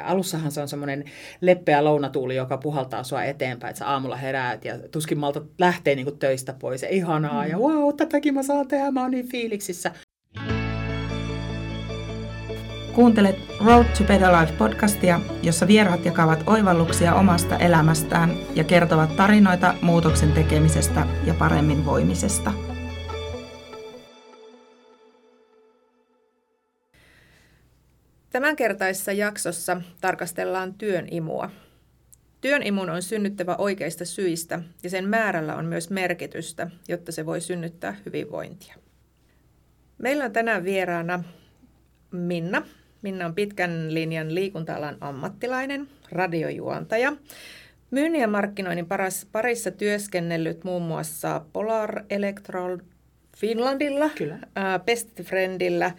Alussahan se on semmoinen leppeä lounatuuli, joka puhaltaa sua eteenpäin, että sä aamulla heräät ja tuskin malta lähtee niin töistä pois. Ja ihanaa mm. ja wow, tätäkin mä saan tehdä, mä oon niin fiiliksissä. Kuuntelet Road to Better Life podcastia, jossa vieraat jakavat oivalluksia omasta elämästään ja kertovat tarinoita muutoksen tekemisestä ja paremmin voimisesta. Tämänkertaisessa jaksossa tarkastellaan työn imua. Työn imun on synnyttävä oikeista syistä ja sen määrällä on myös merkitystä, jotta se voi synnyttää hyvinvointia. Meillä on tänään vieraana Minna. Minna on pitkän linjan liikunta-alan ammattilainen, radiojuontaja, myynnin ja markkinoinnin parissa työskennellyt muun muassa Polar Electrol Finlandilla, Kyllä. Best Friendillä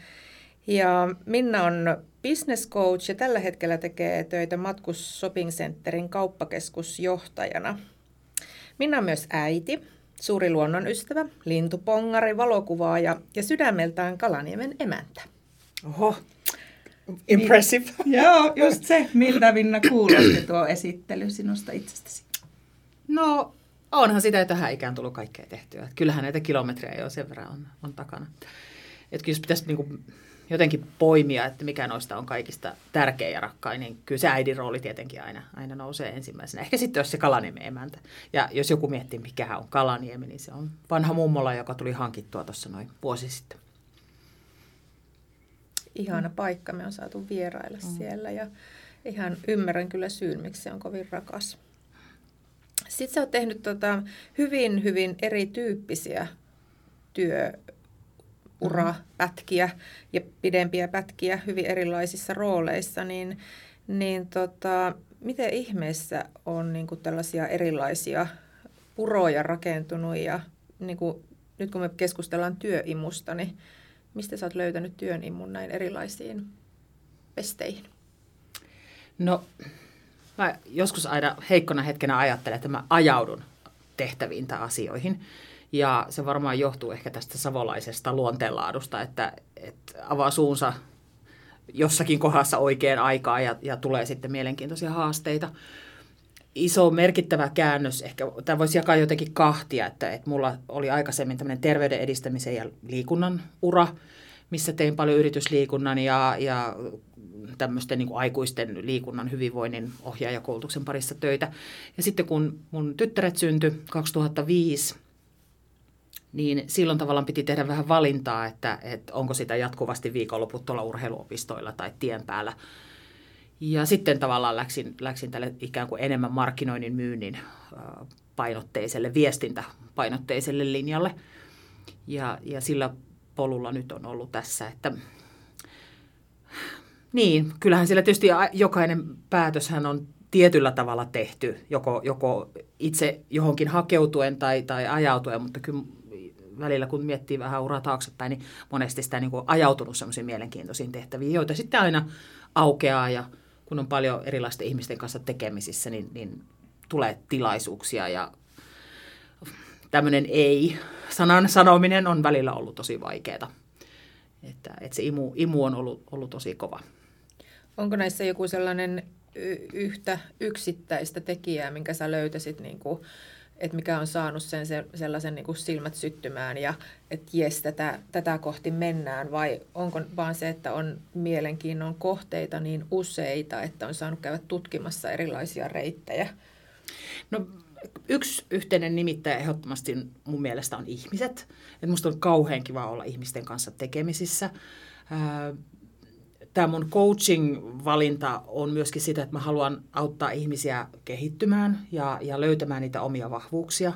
ja Minna on business coach ja tällä hetkellä tekee töitä Matkus Shopping Centerin kauppakeskusjohtajana. Minna on myös äiti, suuri luonnonystävä, lintupongari, valokuvaaja ja sydämeltään Kalaniemen emäntä. Oho, impressive. Joo, just se. Miltä Minna kuulosti tuo esittely sinusta itsestäsi? No, onhan sitä jo tähän ikään tullut kaikkea tehtyä. Kyllähän näitä kilometrejä jo sen verran on, on takana. Että jos pitäisi niinku jotenkin poimia, että mikä noista on kaikista tärkein ja rakkain, niin kyllä se äidin rooli tietenkin aina, aina nousee ensimmäisenä. Ehkä sitten jos se Kalaniemen emäntä. Ja jos joku miettii, mikä on Kalaniemi, niin se on vanha mummola, joka tuli hankittua tuossa noin vuosi sitten. Ihana paikka, me on saatu vierailla mm. siellä ja ihan ymmärrän kyllä syyn, miksi se on kovin rakas. Sitten sä oot tehnyt tota hyvin, hyvin erityyppisiä työ, urapätkiä ja pidempiä pätkiä hyvin erilaisissa rooleissa, niin, niin tota, miten ihmeessä on niin kuin tällaisia erilaisia uroja rakentunut ja niin kuin, nyt kun me keskustellaan työimusta, niin mistä sä oot löytänyt työn imun näin erilaisiin pesteihin? No, mä joskus aina heikkona hetkenä ajattelen, että mä ajaudun tehtäviin tai asioihin. Ja se varmaan johtuu ehkä tästä savolaisesta luonteenlaadusta, että, että avaa suunsa jossakin kohdassa oikeaan aikaan ja, ja tulee sitten mielenkiintoisia haasteita. Iso merkittävä käännös, ehkä tämä voisi jakaa jotenkin kahtia, että, että mulla oli aikaisemmin tämmöinen terveyden edistämisen ja liikunnan ura, missä tein paljon yritysliikunnan ja, ja tämmöisten niin aikuisten liikunnan hyvinvoinnin ohjaajakoulutuksen parissa töitä. Ja sitten kun mun tyttäret syntyi 2005, niin silloin tavallaan piti tehdä vähän valintaa, että, että onko sitä jatkuvasti viikonloput tuolla urheiluopistoilla tai tien päällä. Ja sitten tavallaan läksin, läksin tälle ikään kuin enemmän markkinoinnin myynnin painotteiselle, viestintäpainotteiselle linjalle. Ja, ja sillä polulla nyt on ollut tässä, että niin, kyllähän sillä tietysti jokainen päätöshän on tietyllä tavalla tehty, joko, joko itse johonkin hakeutuen tai, tai ajautuen, mutta kyllä välillä kun miettii vähän uraa taaksepäin, niin monesti sitä niin kuin ajautunut sellaisiin mielenkiintoisiin tehtäviin, joita sitten aina aukeaa ja kun on paljon erilaisten ihmisten kanssa tekemisissä, niin, niin tulee tilaisuuksia ja tämmöinen ei-sanan sanominen on välillä ollut tosi vaikeaa. Että, että se imu, imu on ollut, ollut tosi kova. Onko näissä joku sellainen yhtä yksittäistä tekijää, minkä sä löytäisit niin kuin että mikä on saanut sen se, sellaisen niin kuin silmät syttymään ja että jes, tätä, tätä kohti mennään vai onko vaan se, että on mielenkiinnon kohteita niin useita, että on saanut käydä tutkimassa erilaisia reittejä? No yksi yhteinen nimittäjä ehdottomasti mun mielestä on ihmiset. Et musta on kauhean kiva olla ihmisten kanssa tekemisissä tämä mun coaching-valinta on myöskin sitä, että mä haluan auttaa ihmisiä kehittymään ja, ja löytämään niitä omia vahvuuksia.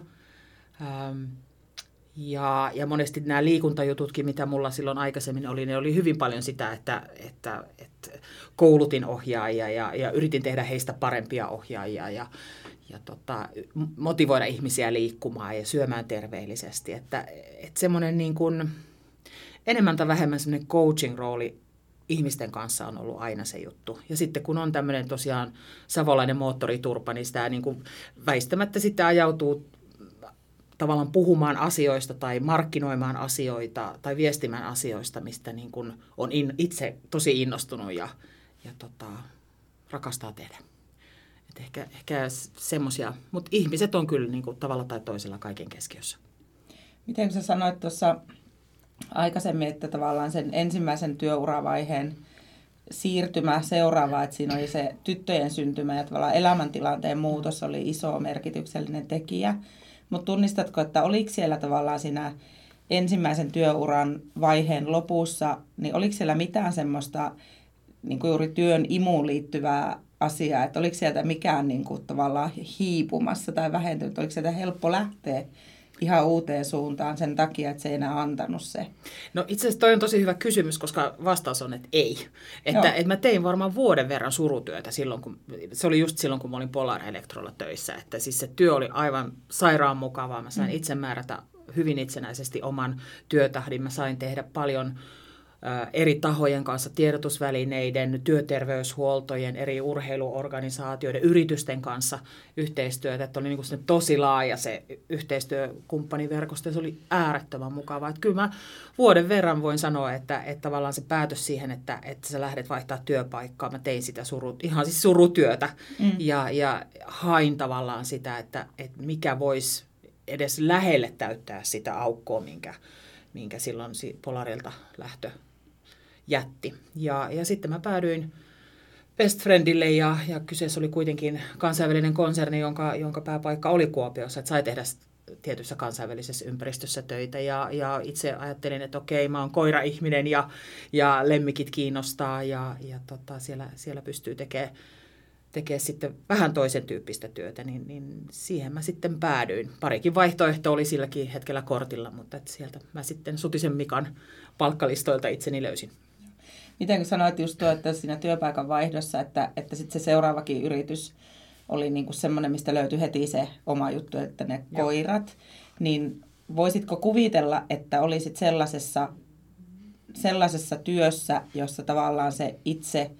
Ähm, ja, ja monesti nämä liikuntajututkin, mitä mulla silloin aikaisemmin oli, ne oli hyvin paljon sitä, että, että, että koulutin ohjaajia ja, ja yritin tehdä heistä parempia ohjaajia ja, ja tota, motivoida ihmisiä liikkumaan ja syömään terveellisesti. Että, että semmoinen niin kuin, enemmän tai vähemmän semmoinen coaching-rooli ihmisten kanssa on ollut aina se juttu. Ja sitten kun on tämmöinen tosiaan savolainen moottoriturpa, niin sitä niin kuin väistämättä sitten ajautuu tavallaan puhumaan asioista tai markkinoimaan asioita tai viestimään asioista, mistä niin kuin on in, itse tosi innostunut ja, ja tota, rakastaa tehdä. Et ehkä ehkä semmoisia, mutta ihmiset on kyllä niin kuin, tavalla tai toisella kaiken keskiössä. Miten sä sanoit tuossa aikaisemmin, että tavallaan sen ensimmäisen työuravaiheen siirtymä seuraava, että siinä oli se tyttöjen syntymä ja tavallaan elämäntilanteen muutos oli iso merkityksellinen tekijä. Mutta tunnistatko, että oliko siellä tavallaan siinä ensimmäisen työuran vaiheen lopussa, niin oliko siellä mitään semmoista niin kuin juuri työn imuun liittyvää asiaa, että oliko sieltä mikään niin kuin, tavallaan hiipumassa tai vähentynyt, oliko sieltä helppo lähteä ihan uuteen suuntaan sen takia, että se ei enää antanut se? No itse asiassa toi on tosi hyvä kysymys, koska vastaus on, että ei. Että, että mä tein varmaan vuoden verran surutyötä silloin, kun, se oli just silloin, kun mä olin Polar Electrolla töissä. Että siis se työ oli aivan sairaan mukavaa. Mä sain mm. itse määrätä hyvin itsenäisesti oman työtahdin. Mä sain tehdä paljon eri tahojen kanssa, tiedotusvälineiden, työterveyshuoltojen, eri urheiluorganisaatioiden, yritysten kanssa yhteistyötä. Että oli niin kuin tosi laaja se yhteistyökumppaniverkosto ja se oli äärettömän mukavaa. Että kyllä mä vuoden verran voin sanoa, että, että tavallaan se päätös siihen, että, että sä lähdet vaihtaa työpaikkaa, mä tein sitä suru, ihan siis surutyötä mm. ja, ja hain tavallaan sitä, että, että mikä voisi edes lähelle täyttää sitä aukkoa, minkä, minkä silloin Polarilta lähtö jätti. Ja, ja sitten mä päädyin Best Friendille ja, ja kyseessä oli kuitenkin kansainvälinen konserni, jonka, jonka pääpaikka oli Kuopiossa, että sai tehdä tietyssä kansainvälisessä ympäristössä töitä ja, ja itse ajattelin, että okei, mä oon koira-ihminen ja, ja lemmikit kiinnostaa ja, ja tota, siellä, siellä pystyy tekemään tekee sitten vähän toisen tyyppistä työtä, niin, niin siihen mä sitten päädyin. Parikin vaihtoehto oli silläkin hetkellä kortilla, mutta että sieltä mä sitten Sutisen Mikan palkkalistoilta itseni löysin. Miten kun sanoit just tuo, että siinä työpaikan vaihdossa, että, että sitten se seuraavakin yritys oli niin kuin semmoinen, mistä löytyi heti se oma juttu, että ne Joo. koirat, niin voisitko kuvitella, että olisit sellaisessa, sellaisessa työssä, jossa tavallaan se itse,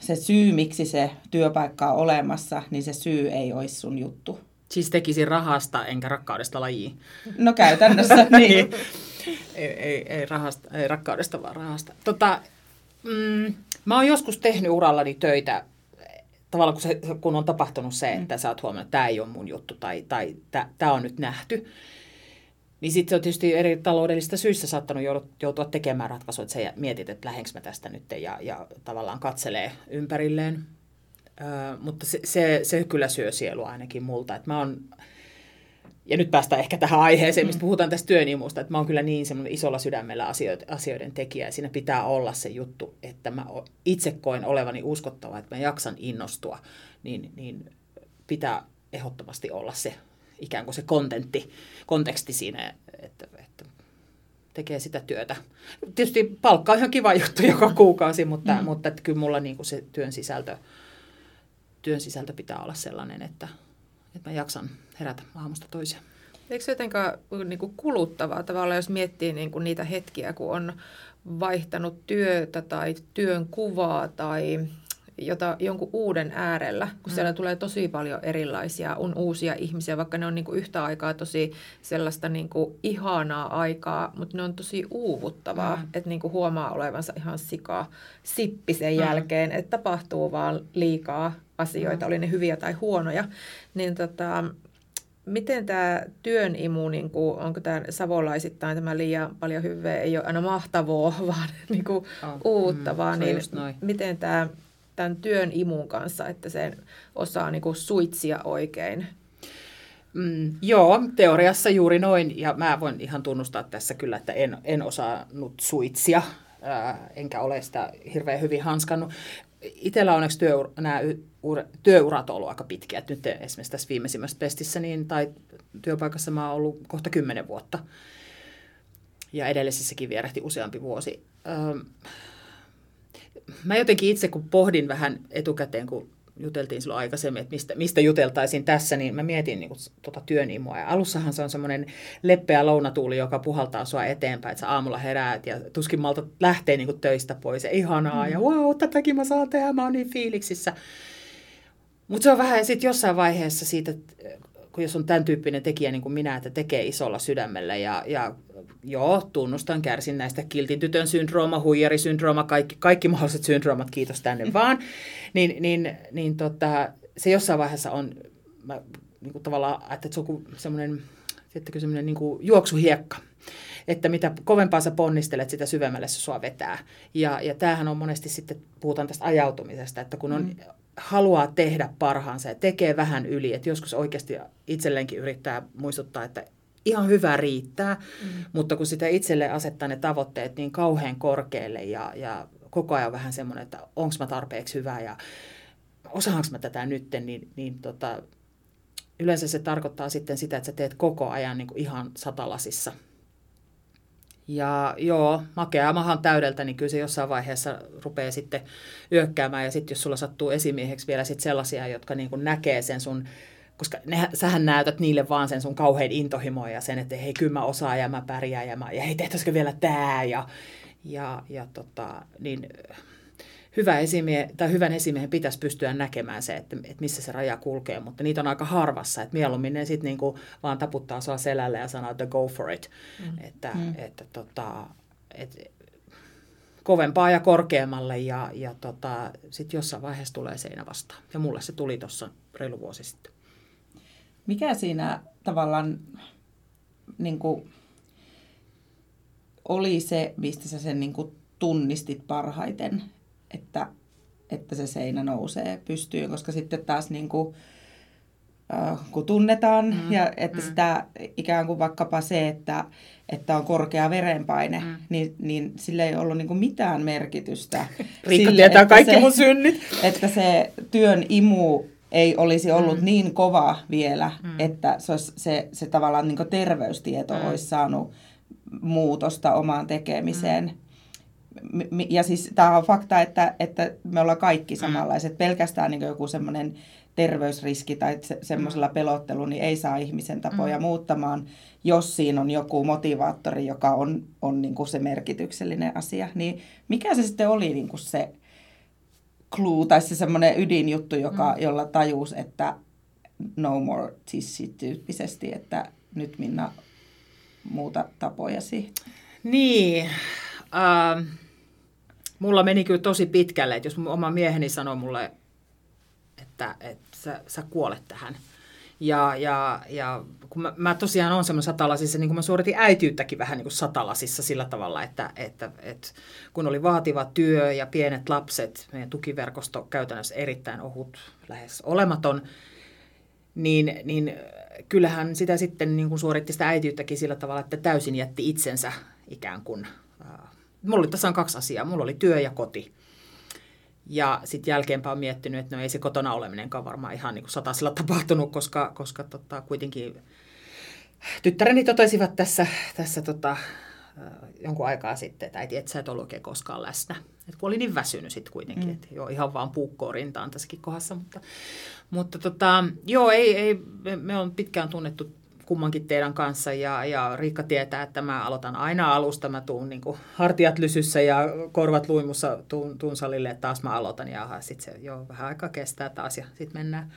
se syy, miksi se työpaikka on olemassa, niin se syy ei olisi sun juttu? Siis tekisin rahasta enkä rakkaudesta lajiin. No käytännössä, niin. Ei, ei, ei, rahasta, ei rakkaudesta, vaan rahasta. Tota, mm, mä oon joskus tehnyt urallani töitä, tavallaan kun, se, kun on tapahtunut se, että mm. sä oot huomannut, että tämä ei ole mun juttu tai, tai tämä on nyt nähty. Niin sitten se on tietysti eri taloudellista syistä saattanut joutua tekemään ratkaisua, että sä mietit, että lähdenkö mä tästä nyt ja, ja tavallaan katselee ympärilleen. Ö, mutta se, se, se kyllä syö sielua ainakin multa. Että mä oon ja nyt päästään ehkä tähän aiheeseen, mistä mm. puhutaan tästä työnimusta, että mä oon kyllä niin semmoinen isolla sydämellä asioiden, asioiden tekijä, ja siinä pitää olla se juttu, että mä itse koen olevani uskottava, että mä jaksan innostua, niin, niin pitää ehdottomasti olla se ikään kuin se kontentti, konteksti siinä, että, että tekee sitä työtä. Tietysti palkka on ihan kiva juttu joka kuukausi, mutta, mm. mutta että kyllä mulla niin kuin se työn sisältö, työn sisältö pitää olla sellainen, että, että mä jaksan herätä aamusta toiseen. Eikö se jotenkaan niin kuin kuluttavaa tavallaan, jos miettii niin kuin niitä hetkiä, kun on vaihtanut työtä tai työn kuvaa tai jota, jonkun uuden äärellä, kun mm. siellä tulee tosi paljon erilaisia, on uusia ihmisiä, vaikka ne on niin kuin yhtä aikaa tosi sellaista niin kuin ihanaa aikaa, mutta ne on tosi uuvuttavaa, mm. että niin kuin huomaa olevansa ihan sikaa sippi sen mm. jälkeen, että tapahtuu vaan liikaa asioita, mm. oli ne hyviä tai huonoja, niin tota, miten tämä työn imu, niin kuin, onko tämä savolaisittain tämä liian paljon hyvää, ei ole aina mahtavaa, vaan niin kuin oh, uutta, mm, vaan niin miten tämä tämän työn imun kanssa, että sen osaa niin kuin suitsia oikein? Mm, joo, teoriassa juuri noin, ja mä voin ihan tunnustaa tässä kyllä, että en, en osannut suitsia, enkä ole sitä hirveän hyvin hanskannut. Itellä onneksi työ, nämä työurat on ollut aika pitkiä. Nyt esimerkiksi tässä viimeisimmässä pestissä niin, tai työpaikassa mä oon ollut kohta kymmenen vuotta. Ja edellisessäkin vierähti useampi vuosi. Öö, mä jotenkin itse, kun pohdin vähän etukäteen, kun juteltiin silloin aikaisemmin, että mistä, mistä juteltaisiin tässä, niin mä mietin niin kuin, tuota työnimua. Ja alussahan se on semmoinen leppeä lounatuuli, joka puhaltaa sua eteenpäin, että sä aamulla heräät ja tuskin malta lähtee niin kuin töistä pois ja ihanaa mm. ja wow, tätäkin mä saan tehdä, mä oon niin fiiliksissä. Mutta se on vähän sitten jossain vaiheessa siitä, kun jos on tämän tyyppinen tekijä niin kuin minä, että tekee isolla sydämellä ja, ja joo, tunnustan, kärsin näistä kiltitytön syndrooma, huijarisyndrooma, kaikki, kaikki mahdolliset syndroomat, kiitos tänne vaan, niin, niin, niin tota, se jossain vaiheessa on, mä, niin kuin tavallaan, että se on semmoinen, semmoinen niin kuin juoksuhiekka, että mitä kovempaa sä ponnistelet, sitä syvemmälle se sua vetää. Ja, ja tämähän on monesti sitten, puhutaan tästä ajautumisesta, että kun on, mm. Haluaa tehdä parhaansa ja tekee vähän yli, että joskus oikeasti itselleenkin yrittää muistuttaa, että ihan hyvä riittää, mm. mutta kun sitä itselle asettaa ne tavoitteet niin kauhean korkealle ja, ja koko ajan vähän semmoinen, että onko mä tarpeeksi hyvä ja osaanko mä tätä nytten, niin, niin tota, yleensä se tarkoittaa sitten sitä, että sä teet koko ajan niin kuin ihan satalasissa – ja joo, makea mahan täydeltä, niin kyllä se jossain vaiheessa rupeaa sitten yökkäämään. Ja sitten jos sulla sattuu esimieheksi vielä sit sellaisia, jotka niin kuin näkee sen sun, koska ne, sähän näytät niille vaan sen sun kauhean intohimoa ja sen, että hei, kyllä mä osaan ja mä pärjään ja, mä, ja hei, tehtäisikö vielä tää ja, ja, ja tota, niin hyvä esimie, tai hyvän esimiehen pitäisi pystyä näkemään se, että, että missä se raja kulkee, mutta niitä on aika harvassa, että mieluummin ne sitten niinku vaan taputtaa sua selälle ja sanoo, että go for it, mm. että, mm. että tota, et, kovempaa ja korkeammalle ja, ja tota, sitten jossain vaiheessa tulee seinä vastaan. Ja mulle se tuli tuossa reilu vuosi sitten. Mikä siinä tavallaan niin kuin, oli se, mistä sä sen niin kuin, tunnistit parhaiten? Että, että se seinä nousee pystyyn, koska sitten taas niin kuin, äh, kun tunnetaan, mm, ja että mm. sitä ikään kuin vaikkapa se, että, että on korkea verenpaine, mm. niin, niin sillä ei ollut niin kuin mitään merkitystä. Riikka sille, tietää kaikki se, mun synnit. Että se työn imu ei olisi ollut mm. niin kova vielä, mm. että se, olisi, se, se tavallaan niin terveystieto mm. olisi saanut muutosta omaan tekemiseen. Mm ja siis tämä on fakta, että, että me ollaan kaikki mm. samanlaiset. Mm. Pelkästään niin joku semmoinen terveysriski tai se, semmoisella mm. pelottelu niin ei saa ihmisen tapoja mm. muuttamaan, jos siinä on joku motivaattori, joka on, on niin kuin se merkityksellinen asia. Niin mikä se sitten oli niin kuin se clue tai se semmoinen ydinjuttu, joka, mm. jolla tajus, että no more tissy-tyyppisesti, että nyt Minna muuta tapojasi? Niin, ähm, mulla meni kyllä tosi pitkälle, että jos mun oma mieheni sanoi mulle, että, että sä, sä kuolet tähän. Ja, ja, ja kun mä, mä tosiaan olen semmoinen satalasissa, niin kun mä suoritin äitiyttäkin vähän niin kuin satalasissa sillä tavalla, että, että, että kun oli vaativa työ ja pienet lapset, meidän tukiverkosto käytännössä erittäin ohut, lähes olematon, niin, niin kyllähän sitä sitten niin kuin suoritti sitä äitiyttäkin sillä tavalla, että täysin jätti itsensä ikään kuin mulla oli tässä on kaksi asiaa. Mulla oli työ ja koti. Ja sitten jälkeenpäin on miettinyt, että no ei se kotona oleminenkaan varmaan ihan niin satasella tapahtunut, koska, koska tota, kuitenkin tyttäreni totesivat tässä, tässä tota, jonkun aikaa sitten, että äiti, et sä et ollut oikein koskaan läsnä. Et kun oli niin väsynyt sitten kuitenkin, mm. että joo, ihan vaan puukkoon rintaan tässäkin kohdassa. Mutta, mutta tota, joo, ei, ei, me, me on pitkään tunnettu kummankin teidän kanssa ja, ja Riikka tietää, että mä aloitan aina alusta, mä tuun niin hartiat lysyssä ja korvat luimussa tuun, tuun salille, että taas mä aloitan ja sitten se jo vähän aikaa kestää taas ja sitten mennään.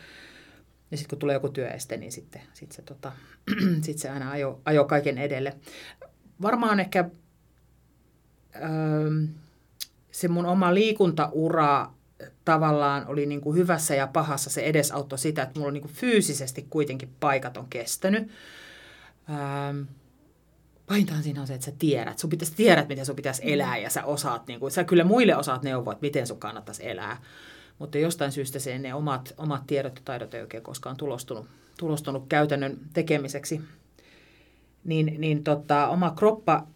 Ja sitten kun tulee joku työeste, niin sitten sit se, tota, sit se aina ajo, ajo kaiken edelle. Varmaan ehkä öö, se mun oma liikuntaura tavallaan oli niin kuin hyvässä ja pahassa. Se edesauttoi sitä, että mulla niin kuin fyysisesti kuitenkin paikat on kestänyt. Ähm, pahintahan siinä on se, että sä tiedät. Sun pitäisi tiedät, miten sun pitäisi elää ja sä osaat, niin kuin, sä kyllä muille osaat neuvoa, että miten sun kannattaisi elää. Mutta jostain syystä se ne omat, omat tiedot ja taidot ei oikein koskaan tulostunut, tulostunut käytännön tekemiseksi. Niin, niin tota, oma kroppa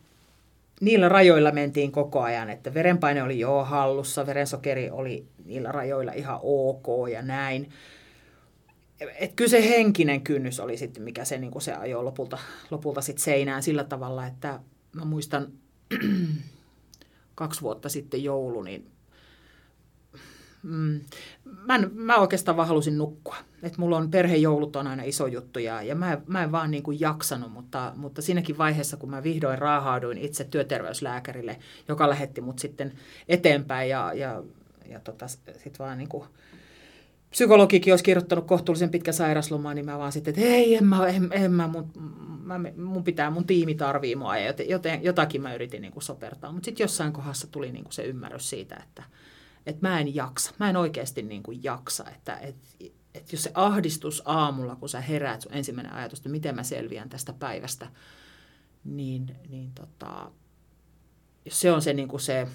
niillä rajoilla mentiin koko ajan, että verenpaine oli jo hallussa, verensokeri oli niillä rajoilla ihan ok ja näin. Et kyllä se henkinen kynnys oli sitten, mikä se, niin se ajoi lopulta, lopulta sit seinään sillä tavalla, että mä muistan kaksi vuotta sitten joulu, niin mm, mä, en, mä oikeastaan vaan halusin nukkua. Et mulla on perhejoulut on aina iso juttu ja, ja mä, mä en vaan niin kuin jaksanut, mutta, mutta siinäkin vaiheessa, kun mä vihdoin raahauduin itse työterveyslääkärille, joka lähetti mut sitten eteenpäin ja, ja, ja tota, sitten vaan niin kuin psykologikin olisi kirjoittanut kohtuullisen pitkä sairaslomaa, niin mä vaan sitten, että ei, en mä, en, en mä, mun, mä, mun pitää, mun tiimi tarvii mua ja joten, jotakin mä yritin niin kuin sopertaa. Mutta sitten jossain kohdassa tuli niin kuin se ymmärrys siitä, että, että mä en jaksa, mä en oikeasti niin kuin jaksa, että, että, että jos se ahdistus aamulla, kun sä heräät, sun ensimmäinen ajatus, että miten mä selviän tästä päivästä, niin, niin tota, jos se on se, niin kuin se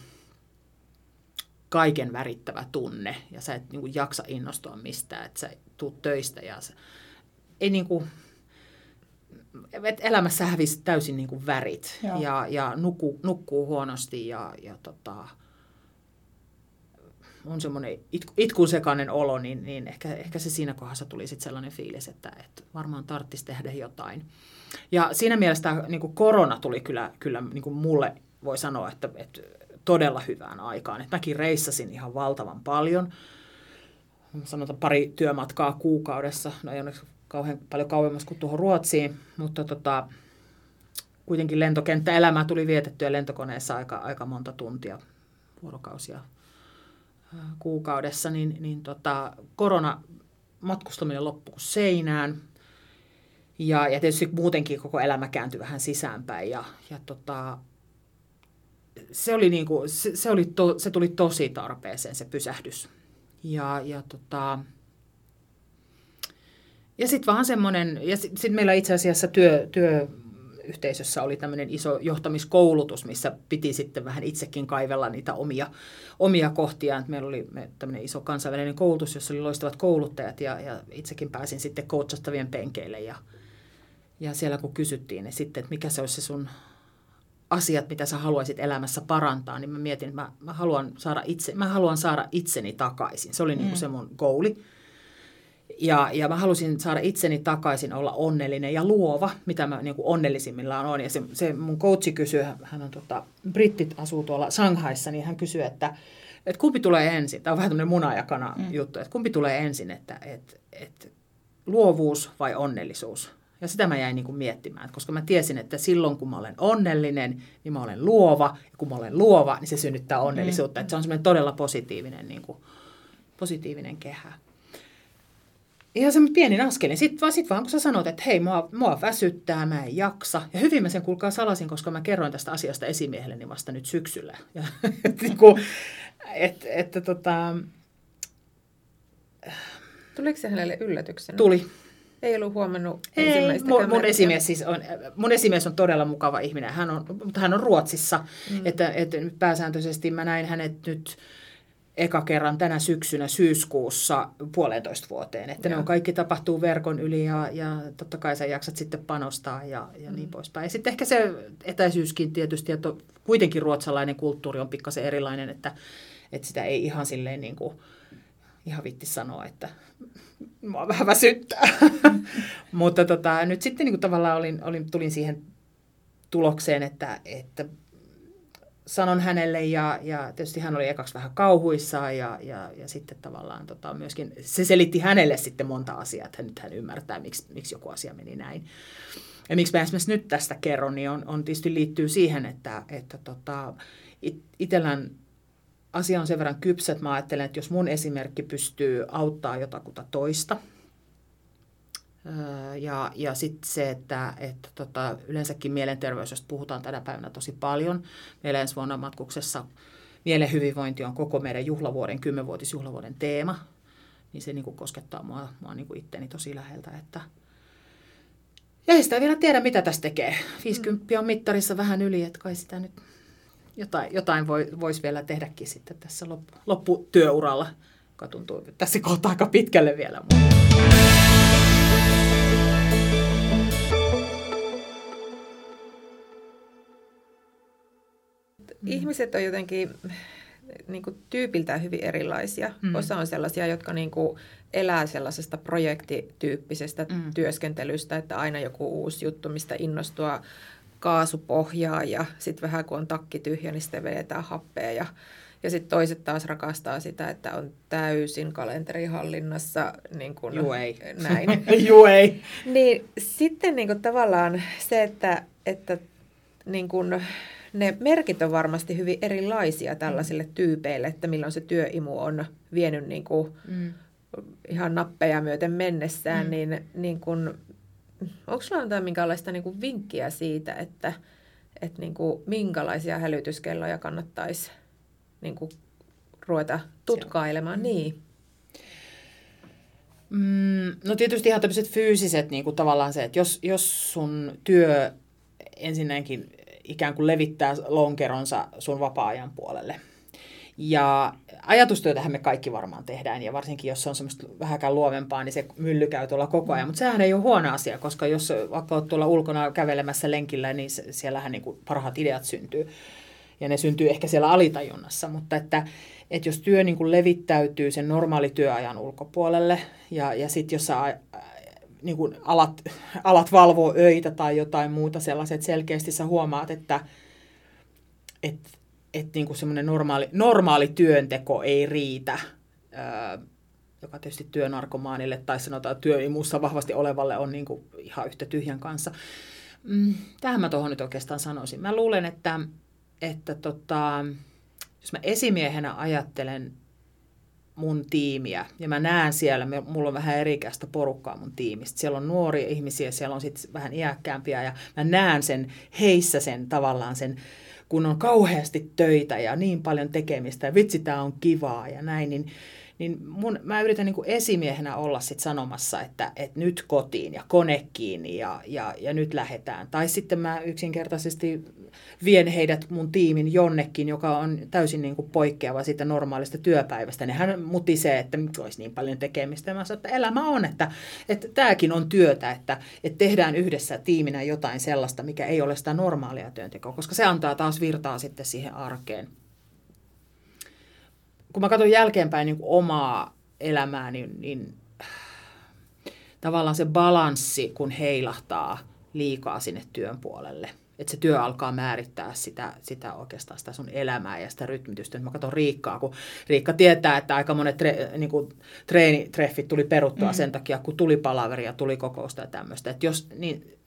kaiken värittävä tunne ja sä et niin kuin jaksa innostua mistään, että sä tuut töistä ja sä, ei niin kuin, et elämässä hävisi täysin niin kuin värit Joo. ja, ja nukkuu, nukkuu huonosti ja, ja tota, on semmoinen itku, itkun sekainen olo, niin, niin ehkä, ehkä se siinä kohdassa tuli sitten sellainen fiilis, että, että varmaan tarvitsisi tehdä jotain. Ja siinä mielessä niin kuin korona tuli kyllä, kyllä niin mulle, voi sanoa, että, että todella hyvään aikaan. Et mäkin reissasin ihan valtavan paljon. Sanotaan pari työmatkaa kuukaudessa. No ei onneksi kauhean paljon kauemmas kuin tuohon Ruotsiin, mutta tota, kuitenkin lentokenttäelämää tuli vietettyä lentokoneessa aika, aika monta tuntia, vuorokausia kuukaudessa, niin, niin tota, korona matkustaminen loppui seinään. Ja, ja tietysti muutenkin koko elämä kääntyi vähän sisäänpäin. Ja, ja tota, se, oli niinku, se, se, oli to, se tuli tosi tarpeeseen se pysähdys. Ja, ja, tota, ja sitten vaan semmoinen, ja sitten sit meillä itse asiassa työ, työyhteisössä oli tämmöinen iso johtamiskoulutus, missä piti sitten vähän itsekin kaivella niitä omia, omia kohtiaan. Meillä oli tämmöinen iso kansainvälinen koulutus, jossa oli loistavat kouluttajat ja, ja itsekin pääsin sitten coachattavien penkeille ja, ja siellä kun kysyttiin, niin sitten, että mikä se olisi se sun asiat, mitä sä haluaisit elämässä parantaa, niin mä mietin, että mä, mä, haluan, saada itse, mä haluan saada itseni takaisin. Se oli mm. niin kuin se mun goali. Ja, ja mä halusin saada itseni takaisin olla onnellinen ja luova, mitä mä niin onnellisimmillaan on. Ja se, se mun coachi kysyy, hän on tota, brittit asuu tuolla Shanghaissa, niin hän kysyy, että, että kumpi tulee ensin. Tämä on vähän tämmöinen munajakana mm. juttu, että kumpi tulee ensin, että, että, että luovuus vai onnellisuus. Ja sitä mä jäin niin kuin miettimään, koska mä tiesin, että silloin kun mä olen onnellinen, niin mä olen luova. Ja kun mä olen luova, niin se synnyttää onnellisuutta. Mm. Että se on semmoinen todella positiivinen, niin kuin, positiivinen kehä. Ihan semmoinen pienin askelin. Sitten vaan, sit vaan kun sä sanot, että hei, mua, mua väsyttää, mä en jaksa. Ja hyvin mä sen kuulkaa salasin, koska mä kerroin tästä asiasta esimiehelleni vasta nyt syksyllä. Ja, et, niin kuin, et, että tota... Tuliko se hänelle yllätyksenä? Tuli. Ei ollut huomannut Ei, mun, mun, esimies siis on, mun esimies on todella mukava ihminen, hän on, mutta hän on Ruotsissa, mm. että, että pääsääntöisesti mä näin hänet nyt eka kerran tänä syksynä syyskuussa puolentoista vuoteen. Että Joo. ne on kaikki tapahtuu verkon yli ja, ja totta kai sä jaksat sitten panostaa ja, ja mm. niin poispäin. Ja sitten ehkä se etäisyyskin tietysti, että kuitenkin ruotsalainen kulttuuri on pikkasen erilainen, että, että sitä ei ihan silleen niin kuin, ihan vitti sanoa, että mua vähän väsyttää. Mutta tota, nyt sitten niin kuin tavallaan olin, olin, tulin siihen tulokseen, että, että sanon hänelle ja, ja tietysti hän oli ekaksi vähän kauhuissaan ja, ja, ja sitten tavallaan tota, myöskin se selitti hänelle sitten monta asiaa, että nyt hän ymmärtää, miksi, miksi joku asia meni näin. Ja miksi mä esimerkiksi nyt tästä kerron, niin on, on tietysti liittyy siihen, että, että tota, it, itsellään asia on sen verran kypsä, että mä ajattelen, että jos mun esimerkki pystyy auttaa jotakuta toista, ja, ja sitten se, että, että tota, yleensäkin mielenterveys, josta puhutaan tänä päivänä tosi paljon. Meillä ensi vuonna matkuksessa mielen hyvinvointi on koko meidän juhlavuoden, kymmenvuotisjuhlavuoden teema. Niin se niin kuin koskettaa mua, mua niin kuin itteni tosi läheltä. Että... Ja ei sitä vielä tiedä, mitä tässä tekee. 50 on mittarissa vähän yli, että kai sitä nyt jotain, jotain voi, voisi vielä tehdäkin sitten tässä loppu, lopputyöuralla, joka tuntuu tässä kohtaa aika pitkälle vielä. Ihmiset on jotenkin niin kuin tyypiltään hyvin erilaisia. Mm. Osa on sellaisia, jotka niin kuin elää sellaisesta projektityyppisestä mm. työskentelystä, että aina joku uusi juttu, mistä innostua kaasupohjaa ja sitten vähän kun on takki tyhjä, niin sitten vedetään happea ja ja sitten toiset taas rakastaa sitä, että on täysin kalenterihallinnassa. Niin kuin Juu ei. Näin. Juu ei. niin sitten niin kuin tavallaan se, että, että niin kuin ne merkit on varmasti hyvin erilaisia tällaisille mm. tyypeille, että milloin se työimu on vienyt niin kuin mm. ihan nappeja myöten mennessään, mm. niin, niin kun, onko sinulla jotain minkälaista niin kuin vinkkiä siitä, että, että niin kuin, minkälaisia hälytyskelloja kannattaisi niin kuin, ruveta tutkailemaan? Niin. Mm, no tietysti ihan tämmöiset fyysiset niin kuin tavallaan se, että jos, jos sun työ ensinnäkin ikään kuin levittää lonkeronsa sun vapaa-ajan puolelle. Ja ajatustyötähän me kaikki varmaan tehdään, ja varsinkin jos se on semmoista vähäkään luovempaa, niin se mylly käy tuolla koko ajan. Mutta sehän ei ole huono asia, koska jos vaikka olet tuolla ulkona kävelemässä lenkillä, niin siellähän niin kuin parhaat ideat syntyy. Ja ne syntyy ehkä siellä alitajunnassa, mutta että, että jos työ niin kuin levittäytyy sen normaali työajan ulkopuolelle, ja, ja sitten jos sä niin kuin alat, alat valvoa öitä tai jotain muuta sellaiset, selkeästi sä huomaat, että et, et niin kuin semmoinen normaali, normaali työnteko ei riitä, öö, joka tietysti työnarkomaanille tai sanotaan työimussa vahvasti olevalle on niin kuin ihan yhtä tyhjän kanssa. Mm, tähän mä tuohon nyt oikeastaan sanoisin. Mä luulen, että, että tota, jos mä esimiehenä ajattelen mun tiimiä ja mä näen siellä, mulla on vähän erikäistä porukkaa mun tiimistä. Siellä on nuoria ihmisiä, siellä on sitten vähän iäkkäämpiä ja mä näen sen heissä sen tavallaan sen, kun on kauheasti töitä ja niin paljon tekemistä ja vitsi tää on kivaa ja näin, niin niin mun, mä yritän niin kuin esimiehenä olla sit sanomassa, että, että nyt kotiin ja kone kiinni ja, ja, ja nyt lähdetään. Tai sitten mä yksinkertaisesti vien heidät mun tiimin jonnekin, joka on täysin niin kuin poikkeava siitä normaalista työpäivästä. Nehän mutisee, että olisi niin paljon tekemistä. Mä sanoin, että elämä on, että, että tämäkin on työtä, että, että tehdään yhdessä tiiminä jotain sellaista, mikä ei ole sitä normaalia työntekoa, koska se antaa taas virtaa sitten siihen arkeen kun mä katson jälkeenpäin niin kuin omaa elämää, niin, niin tavallaan se balanssi, kun heilahtaa liikaa sinne työn puolelle. Että se työ alkaa määrittää sitä, sitä oikeastaan sitä sun elämää ja sitä rytmitystä. Mä katson Riikkaa, kun Riikka tietää, että aika monet tre, niin kuin treenitreffit tuli peruttua mm. sen takia, kun tuli palaveria, tuli kokousta ja tämmöistä. Että jos, niin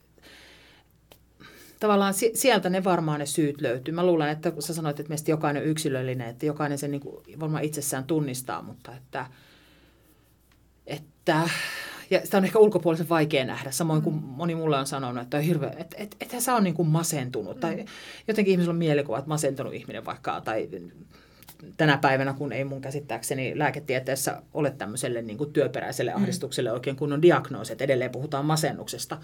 tavallaan sieltä ne varmaan ne syyt löytyy. Mä luulen, että kun sä sanoit, että meistä jokainen on yksilöllinen, että jokainen sen niin kuin varmaan itsessään tunnistaa, mutta että, että ja sitä on ehkä ulkopuolisen vaikea nähdä, samoin kuin mm. moni mulle on sanonut, että on hirveä, että et, et, sä on niin kuin masentunut. Mm. Tai jotenkin ihmisillä on mielikuva, että masentunut ihminen vaikka, tai tänä päivänä, kun ei mun käsittääkseni lääketieteessä ole tämmöiselle niin kuin työperäiselle mm. ahdistukselle oikein kunnon diagnoosi, että edelleen puhutaan masennuksesta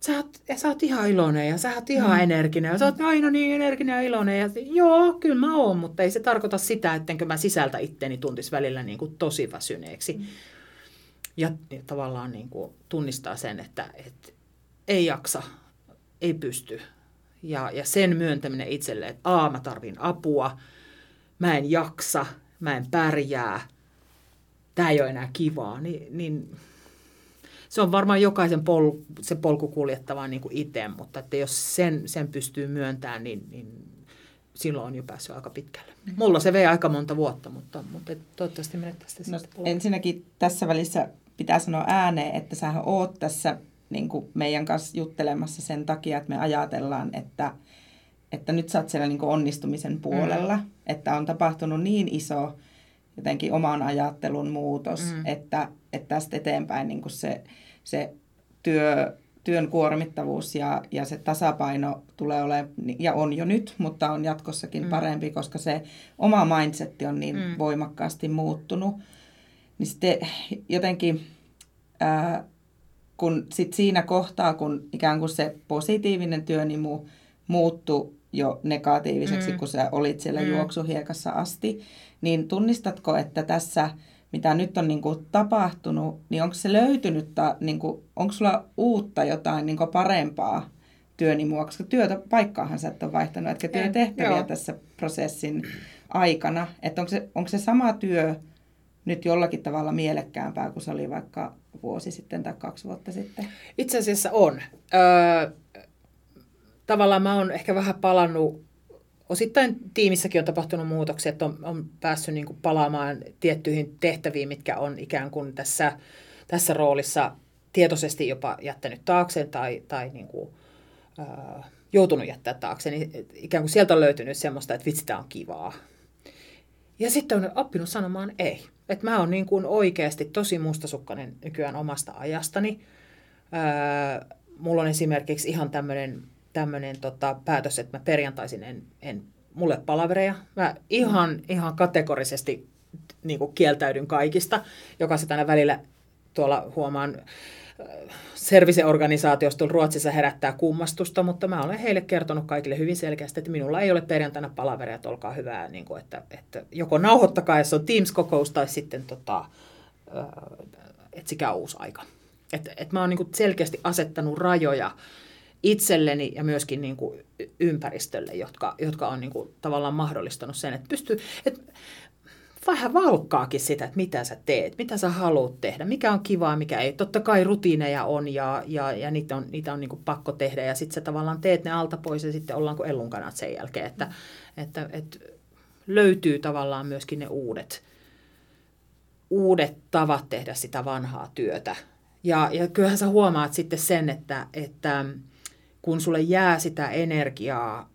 sä oot, ja sä oot ihan iloinen ja sä oot ihan mm. energinen ja sä oot aina niin energinen ja iloinen. Ja, joo, kyllä mä oon, mutta ei se tarkoita sitä, ettenkö mä sisältä itteni tuntisi välillä niin kuin tosi väsyneeksi. Mm. Ja, ja tavallaan niin kuin tunnistaa sen, että, että ei jaksa, ei pysty. Ja, ja sen myöntäminen itselle, että a, mä tarvin apua, mä en jaksa, mä en pärjää, tämä ei ole enää kivaa, niin, niin se on varmaan jokaisen pol, se polku kuljettava niin kuin itse, mutta että jos sen, sen pystyy myöntämään, niin, niin silloin on jo päässyt aika pitkälle. Mulla se vei aika monta vuotta, mutta, mutta toivottavasti menettäisiin no, Ensinnäkin tässä välissä pitää sanoa ääneen, että sähän oot tässä niin kuin meidän kanssa juttelemassa sen takia, että me ajatellaan, että, että nyt sä oot siellä niin kuin onnistumisen puolella, mm. että on tapahtunut niin iso jotenkin oman ajattelun muutos, mm. että, että tästä eteenpäin niin kuin se, se työ, työn kuormittavuus ja, ja se tasapaino tulee olemaan, ja on jo nyt, mutta on jatkossakin mm. parempi, koska se oma mindsetti on niin mm. voimakkaasti muuttunut. Niin sitten jotenkin, ää, kun sit siinä kohtaa, kun ikään kuin se positiivinen työnimu muuttui jo negatiiviseksi, mm. kun sä olit siellä mm. juoksuhiekassa asti, niin tunnistatko, että tässä, mitä nyt on niin kuin tapahtunut, niin onko se löytynyt, ta, niin kuin, onko sulla uutta jotain niin kuin parempaa työnimua, koska työtä, paikkaahan sä et ole vaihtanut, etkä työtehtäviä Joo. tässä prosessin aikana. Että onko se, onko se sama työ nyt jollakin tavalla mielekkäämpää kuin se oli vaikka vuosi sitten tai kaksi vuotta sitten? Itse asiassa on. Öö, tavallaan mä oon ehkä vähän palannut osittain tiimissäkin on tapahtunut muutoksia, että on, on päässyt niin kuin palaamaan tiettyihin tehtäviin, mitkä on ikään kuin tässä, tässä roolissa tietoisesti jopa jättänyt taakse tai, tai niin kuin, äh, joutunut jättää taakse. Niin ikään kuin sieltä on löytynyt semmoista, että vitsi, tämä on kivaa. Ja sitten on oppinut sanomaan ei. Että mä oon niin kuin oikeasti tosi mustasukkainen nykyään omasta ajastani. Öö, mulla on esimerkiksi ihan tämmöinen tämmönen tota, päätös, että mä perjantaisin en, en mulle palavereja. Mä ihan, mm. ihan kategorisesti niin kuin kieltäydyn kaikista, joka se tänä välillä tuolla huomaan serviceorganisaatiosta Ruotsissa herättää kummastusta, mutta mä olen heille kertonut kaikille hyvin selkeästi, että minulla ei ole perjantaina palaveria, että olkaa hyvää, niin kuin, että, että joko nauhoittakaa, jos on Teams-kokous, tai sitten tota, etsikää uusi aika. Et, et mä oon niin selkeästi asettanut rajoja itselleni ja myöskin niin kuin ympäristölle, jotka, jotka on niin kuin tavallaan mahdollistanut sen, että pystyy, että vähän valkkaakin sitä, että mitä sä teet, mitä sä haluat tehdä, mikä on kivaa, mikä ei. Totta kai rutiineja on ja, ja, ja niitä on, niitä on niin kuin pakko tehdä ja sitten sä tavallaan teet ne alta pois ja sitten ollaan kuin ellunkanat sen jälkeen, että, mm. että, että löytyy tavallaan myöskin ne uudet, uudet tavat tehdä sitä vanhaa työtä. Ja, ja kyllähän sä huomaat sitten sen, että, että kun sulle jää sitä energiaa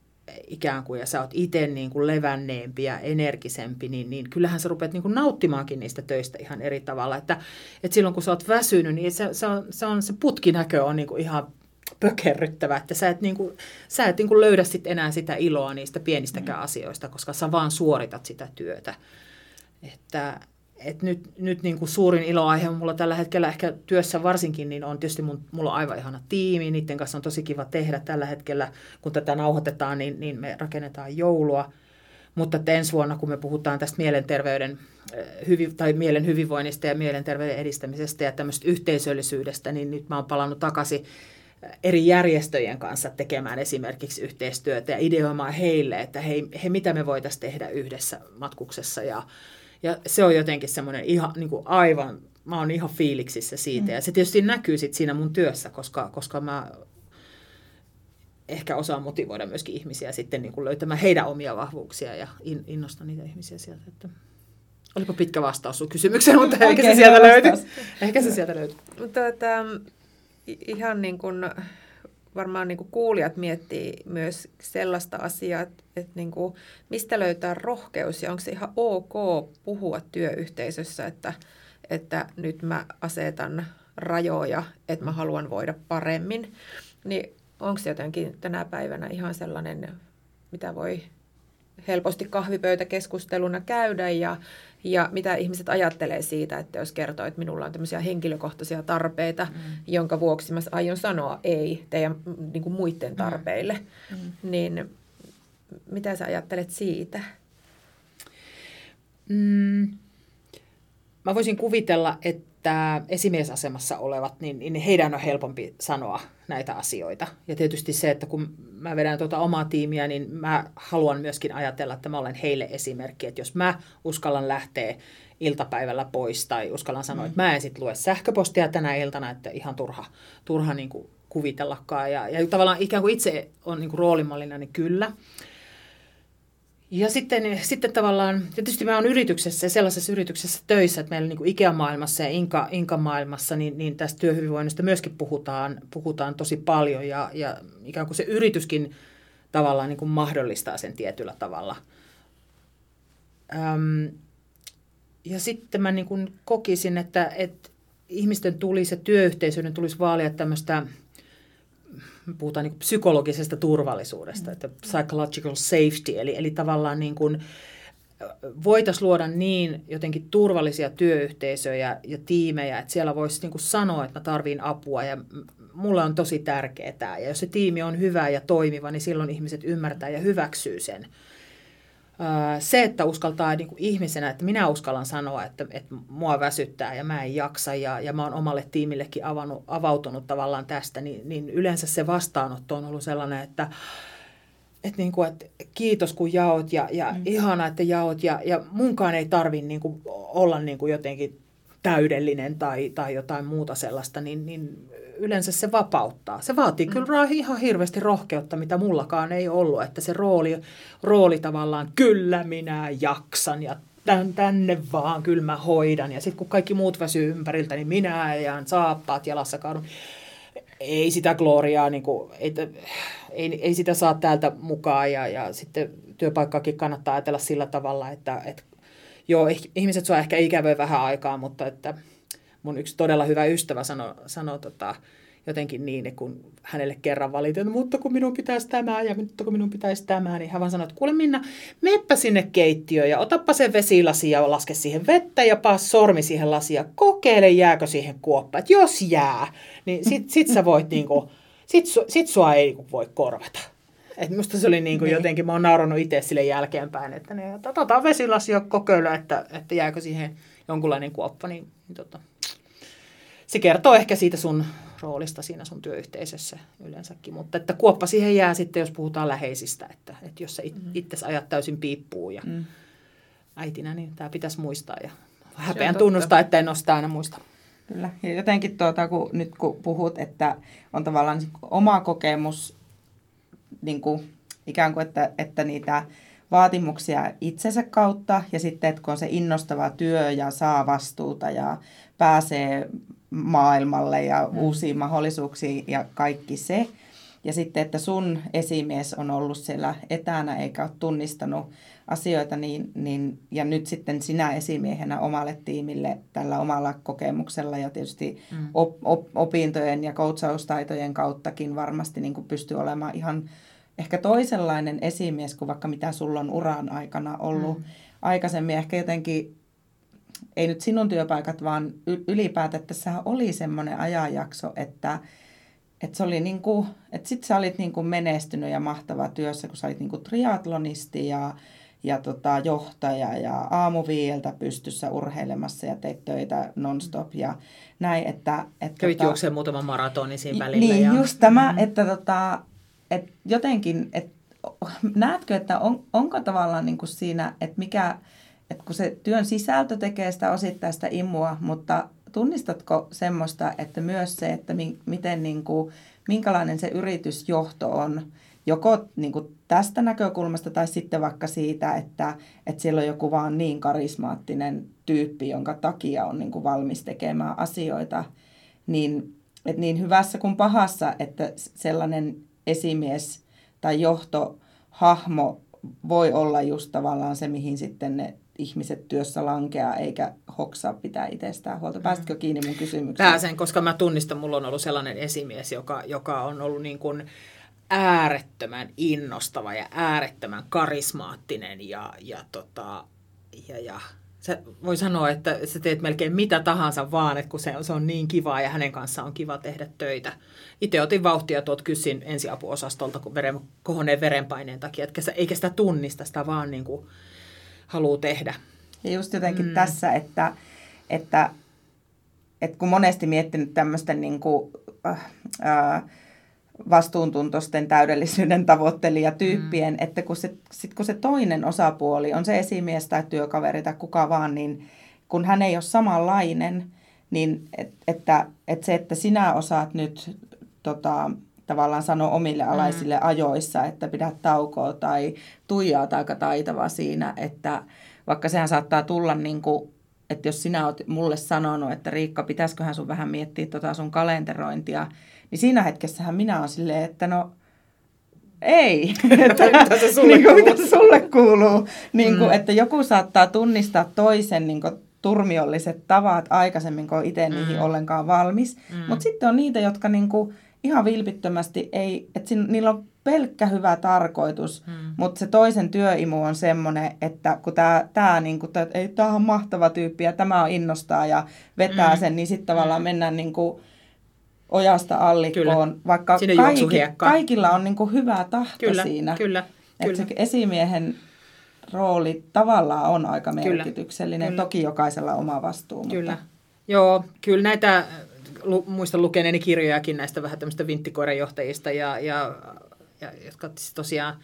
ikään kuin, ja sä oot itse niin kuin levänneempi ja energisempi, niin, niin kyllähän sä rupeat niin kuin nauttimaankin niistä töistä ihan eri tavalla. Että, että silloin kun sä oot väsynyt, niin se, se, on, se, on, se putkinäkö on niin kuin ihan pökerryttävä, että sä et, niin kuin, sä et niin kuin löydä sit enää sitä iloa niistä pienistäkään mm. asioista, koska sä vaan suoritat sitä työtä. Että, et nyt, nyt niin kuin suurin iloaihe on mulla tällä hetkellä ehkä työssä varsinkin, niin on tietysti mun, mulla on aivan ihana tiimi, niiden kanssa on tosi kiva tehdä tällä hetkellä, kun tätä nauhoitetaan, niin, niin me rakennetaan joulua. Mutta ensi vuonna, kun me puhutaan tästä mielenterveyden eh, hyvi, tai mielen hyvinvoinnista ja mielenterveyden edistämisestä ja tämmöistä yhteisöllisyydestä, niin nyt mä oon palannut takaisin eh, eri järjestöjen kanssa tekemään esimerkiksi yhteistyötä ja ideoimaan heille, että hei, he, mitä me voitaisiin tehdä yhdessä matkuksessa ja, ja se on jotenkin semmoinen ihan niin kuin aivan, mä oon ihan fiiliksissä siitä. Mm. Ja se tietysti näkyy sit siinä mun työssä, koska, koska mä ehkä osaan motivoida myöskin ihmisiä sitten niin kuin löytämään heidän omia vahvuuksia ja in, innostaa niitä ihmisiä sieltä. Että... Olipa pitkä vastaus sun kysymykseen, mutta ehkä se sieltä löytyy. Ehkä se sieltä löytyy. Tuota, ihan niin kuin varmaan niin kuin kuulijat miettii myös sellaista asiaa, että, että niin kuin, mistä löytää rohkeus ja onko se ihan ok puhua työyhteisössä, että, että nyt mä asetan rajoja, että mä haluan voida paremmin. Niin onko se jotenkin tänä päivänä ihan sellainen, mitä voi helposti kahvipöytäkeskusteluna käydä ja, ja mitä ihmiset ajattelee siitä, että jos kertoo, että minulla on tämmöisiä henkilökohtaisia tarpeita, mm. jonka vuoksi mä aion sanoa ei teidän niin kuin muiden mm. tarpeille, mm. niin mitä sä ajattelet siitä? Mm. Mä voisin kuvitella, että esimiesasemassa olevat, niin, niin heidän on helpompi sanoa näitä asioita. Ja tietysti se, että kun mä vedän tuota omaa tiimiä, niin mä haluan myöskin ajatella, että mä olen heille esimerkki, että jos mä uskallan lähteä iltapäivällä pois tai uskallan sanoa, mm. että mä en sitten lue sähköpostia tänä iltana, että ihan turha, turha niin kuin kuvitellakaan. Ja, ja tavallaan ikään kuin itse on niin kuin roolimallina, niin kyllä. Ja sitten, sitten tavallaan, tietysti mä oon yrityksessä, sellaisessa yrityksessä töissä, että meillä niin Ikea-maailmassa ja Inka, Inka-maailmassa, niin, niin tästä työhyvinvoinnista myöskin puhutaan, puhutaan tosi paljon ja, ja ikään kuin se yrityskin tavallaan niin kuin mahdollistaa sen tietyllä tavalla. Öm, ja sitten mä niin kuin kokisin, että, että ihmisten tulisi ja työyhteisöiden tulisi vaalia tämmöistä – puhutaan niin psykologisesta turvallisuudesta, että psychological safety, eli, eli tavallaan niin kuin voitaisiin luoda niin jotenkin turvallisia työyhteisöjä ja tiimejä, että siellä voisi niin kuin sanoa, että mä tarviin apua ja mulle on tosi tärkeää. Ja jos se tiimi on hyvä ja toimiva, niin silloin ihmiset ymmärtää ja hyväksyy sen se, että uskaltaa niin kuin ihmisenä, että minä uskallan sanoa, että, että mua väsyttää ja mä en jaksa ja, ja mä oon omalle tiimillekin avannut, avautunut tavallaan tästä, niin, niin yleensä se vastaanotto on ollut sellainen, että, että, niin kuin, että kiitos kun jaot ja, ja mm. ihana, että jaot ja, ja munkaan ei tarvitse niin kuin olla niin kuin jotenkin täydellinen tai, tai jotain muuta sellaista, niin, niin yleensä se vapauttaa. Se vaatii mm. kyllä ihan hirveästi rohkeutta, mitä mullakaan ei ollut, että se rooli, rooli tavallaan, kyllä minä jaksan ja tän, tänne vaan, kyllä mä hoidan. Ja sitten kun kaikki muut väsyy ympäriltä, niin minä ajan saappaat jalassa kaadun. Ei sitä gloriaa, niin kuin, ei, ei, ei sitä saa täältä mukaan ja, ja sitten työpaikkaakin kannattaa ajatella sillä tavalla, että, että joo, ihmiset sua ehkä ikävöi vähän aikaa, mutta että mun yksi todella hyvä ystävä sanoi sano, tota, jotenkin niin, kun hänelle kerran valitin, mutta kun minun pitäisi tämä ja mutta kun minun pitäisi tämä, niin hän vaan sanoi, että kuule Minna, meppä sinne keittiöön ja otappa se vesilasi ja laske siihen vettä ja paa sormi siihen lasiin ja kokeile jääkö siihen kuoppaan. Että jos jää, niin sit, sit sä voit niinku, sit, sit sua ei niinku voi korvata. Et musta se oli niinku niin. jotenkin, mä oon naurannut itse sille jälkeenpäin, että ne, otetaan vesilasi ja kokeile, että, että jääkö siihen jonkunlainen kuoppa, niin, niin tota, se kertoo ehkä siitä sun roolista siinä sun työyhteisössä yleensäkin. Mutta että kuoppa siihen jää sitten, jos puhutaan läheisistä, että, että jos sä it, mm. itse ajat täysin piippuun ja mm. äitinä, niin tämä pitäisi muistaa ja häpeän tunnustaa, että en ole sitä aina muista. Kyllä. Ja jotenkin tuota, kun, nyt kun puhut, että on tavallaan oma kokemus niin kuin, ikään kuin, että, että niitä vaatimuksia itsensä kautta ja sitten, että kun on se innostava työ ja saa vastuuta ja pääsee maailmalle ja mm. uusiin mahdollisuuksiin ja kaikki se. Ja sitten, että sun esimies on ollut siellä etänä eikä ole tunnistanut asioita, niin, niin, ja nyt sitten sinä esimiehenä omalle tiimille tällä omalla kokemuksella ja tietysti mm. op, op, opintojen ja koutsaustaitojen kauttakin varmasti niin kuin pystyy olemaan ihan ehkä toisenlainen esimies kuin vaikka mitä sulla on uran aikana ollut mm. aikaisemmin. Ehkä jotenkin ei nyt sinun työpaikat, vaan ylipäätään, että tässä oli semmoinen ajanjakso, että, että se oli niin kuin, että sit sä olit niin kuin menestynyt ja mahtava työssä, kun sä olit niin kuin triatlonisti ja, ja tota, johtaja ja aamuviieltä pystyssä urheilemassa ja teit töitä nonstop ja näin, että... että Kävit tota, juoksemaan muutaman maratonin siinä välillä. Niin, ja... just tämä, mm-hmm. että tota, että jotenkin, että näetkö, että on, onko tavallaan niin kuin siinä, että mikä että kun se työn sisältö tekee sitä osittaista imua, mutta tunnistatko semmoista, että myös se, että mi, miten niin kuin, minkälainen se yritysjohto on, joko niin kuin tästä näkökulmasta tai sitten vaikka siitä, että, että siellä on joku vaan niin karismaattinen tyyppi, jonka takia on niin kuin valmis tekemään asioita, niin, että niin hyvässä kuin pahassa, että sellainen esimies tai johtohahmo voi olla just tavallaan se, mihin sitten ne ihmiset työssä lankeaa eikä hoksaa pitää itsestään huolta. Mm. Pääsitkö kiinni mun kysymykseen? Pääsen, koska mä tunnistan, mulla on ollut sellainen esimies, joka, joka on ollut niin kuin äärettömän innostava ja äärettömän karismaattinen ja, ja, tota, ja, ja se voi sanoa, että sä teet melkein mitä tahansa vaan, että kun se, se on niin kivaa ja hänen kanssaan on kiva tehdä töitä. Itse otin vauhtia tuot kyssin ensiapuosastolta kun veren, kohoneen verenpaineen takia, että eikä sitä tunnista, sitä vaan niin kuin haluaa tehdä. Ja just jotenkin mm. tässä, että, että, että kun monesti miettinyt tämmöisten niin kuin, äh, äh, vastuuntuntoisten täydellisyyden tyyppien, mm. että kun se, sit kun se toinen osapuoli on se esimies tai työkaveri tai kuka vaan, niin kun hän ei ole samanlainen, niin et, että, että se, että sinä osaat nyt tota, tavallaan sanoa omille alaisille mm. ajoissa, että pidä taukoa tai tuijaa aika taitava siinä, että vaikka sehän saattaa tulla niin kuin, että jos sinä olet mulle sanonut, että Riikka, pitäisiköhän sun vähän miettiä tota sun kalenterointia, niin siinä hetkessähän minä olen silleen, että no ei. että, mitä se sulle niin kuin, kuuluu. Mitä sulle kuuluu. Niin kuin, mm. Että joku saattaa tunnistaa toisen niin kuin, turmiolliset tavat aikaisemmin, kun itse mm. niihin ollenkaan valmis. Mm. Mutta sitten on niitä, jotka niin kuin, ihan vilpittömästi ei, että sin, niillä on pelkkä hyvä tarkoitus, hmm. mutta se toisen työimu on semmoinen, että kun tämä tää, niinku, ei, tää on mahtava tyyppi ja tämä on innostaa ja vetää hmm. sen, niin sitten tavallaan hmm. mennään niinku ojasta allikkoon, kyllä. vaikka kaikki, kaikilla on niinku hyvä tahto kyllä, siinä. Kyllä, kyllä. se esimiehen rooli tavallaan on aika merkityksellinen, kyllä. toki jokaisella oma vastuu. Kyllä. Mutta... Joo, kyllä näitä lu, muistan lukeneeni kirjojakin näistä vähän tämmöistä vinttikoirajohtajista, ja, ja, ja, jotka siis tosiaan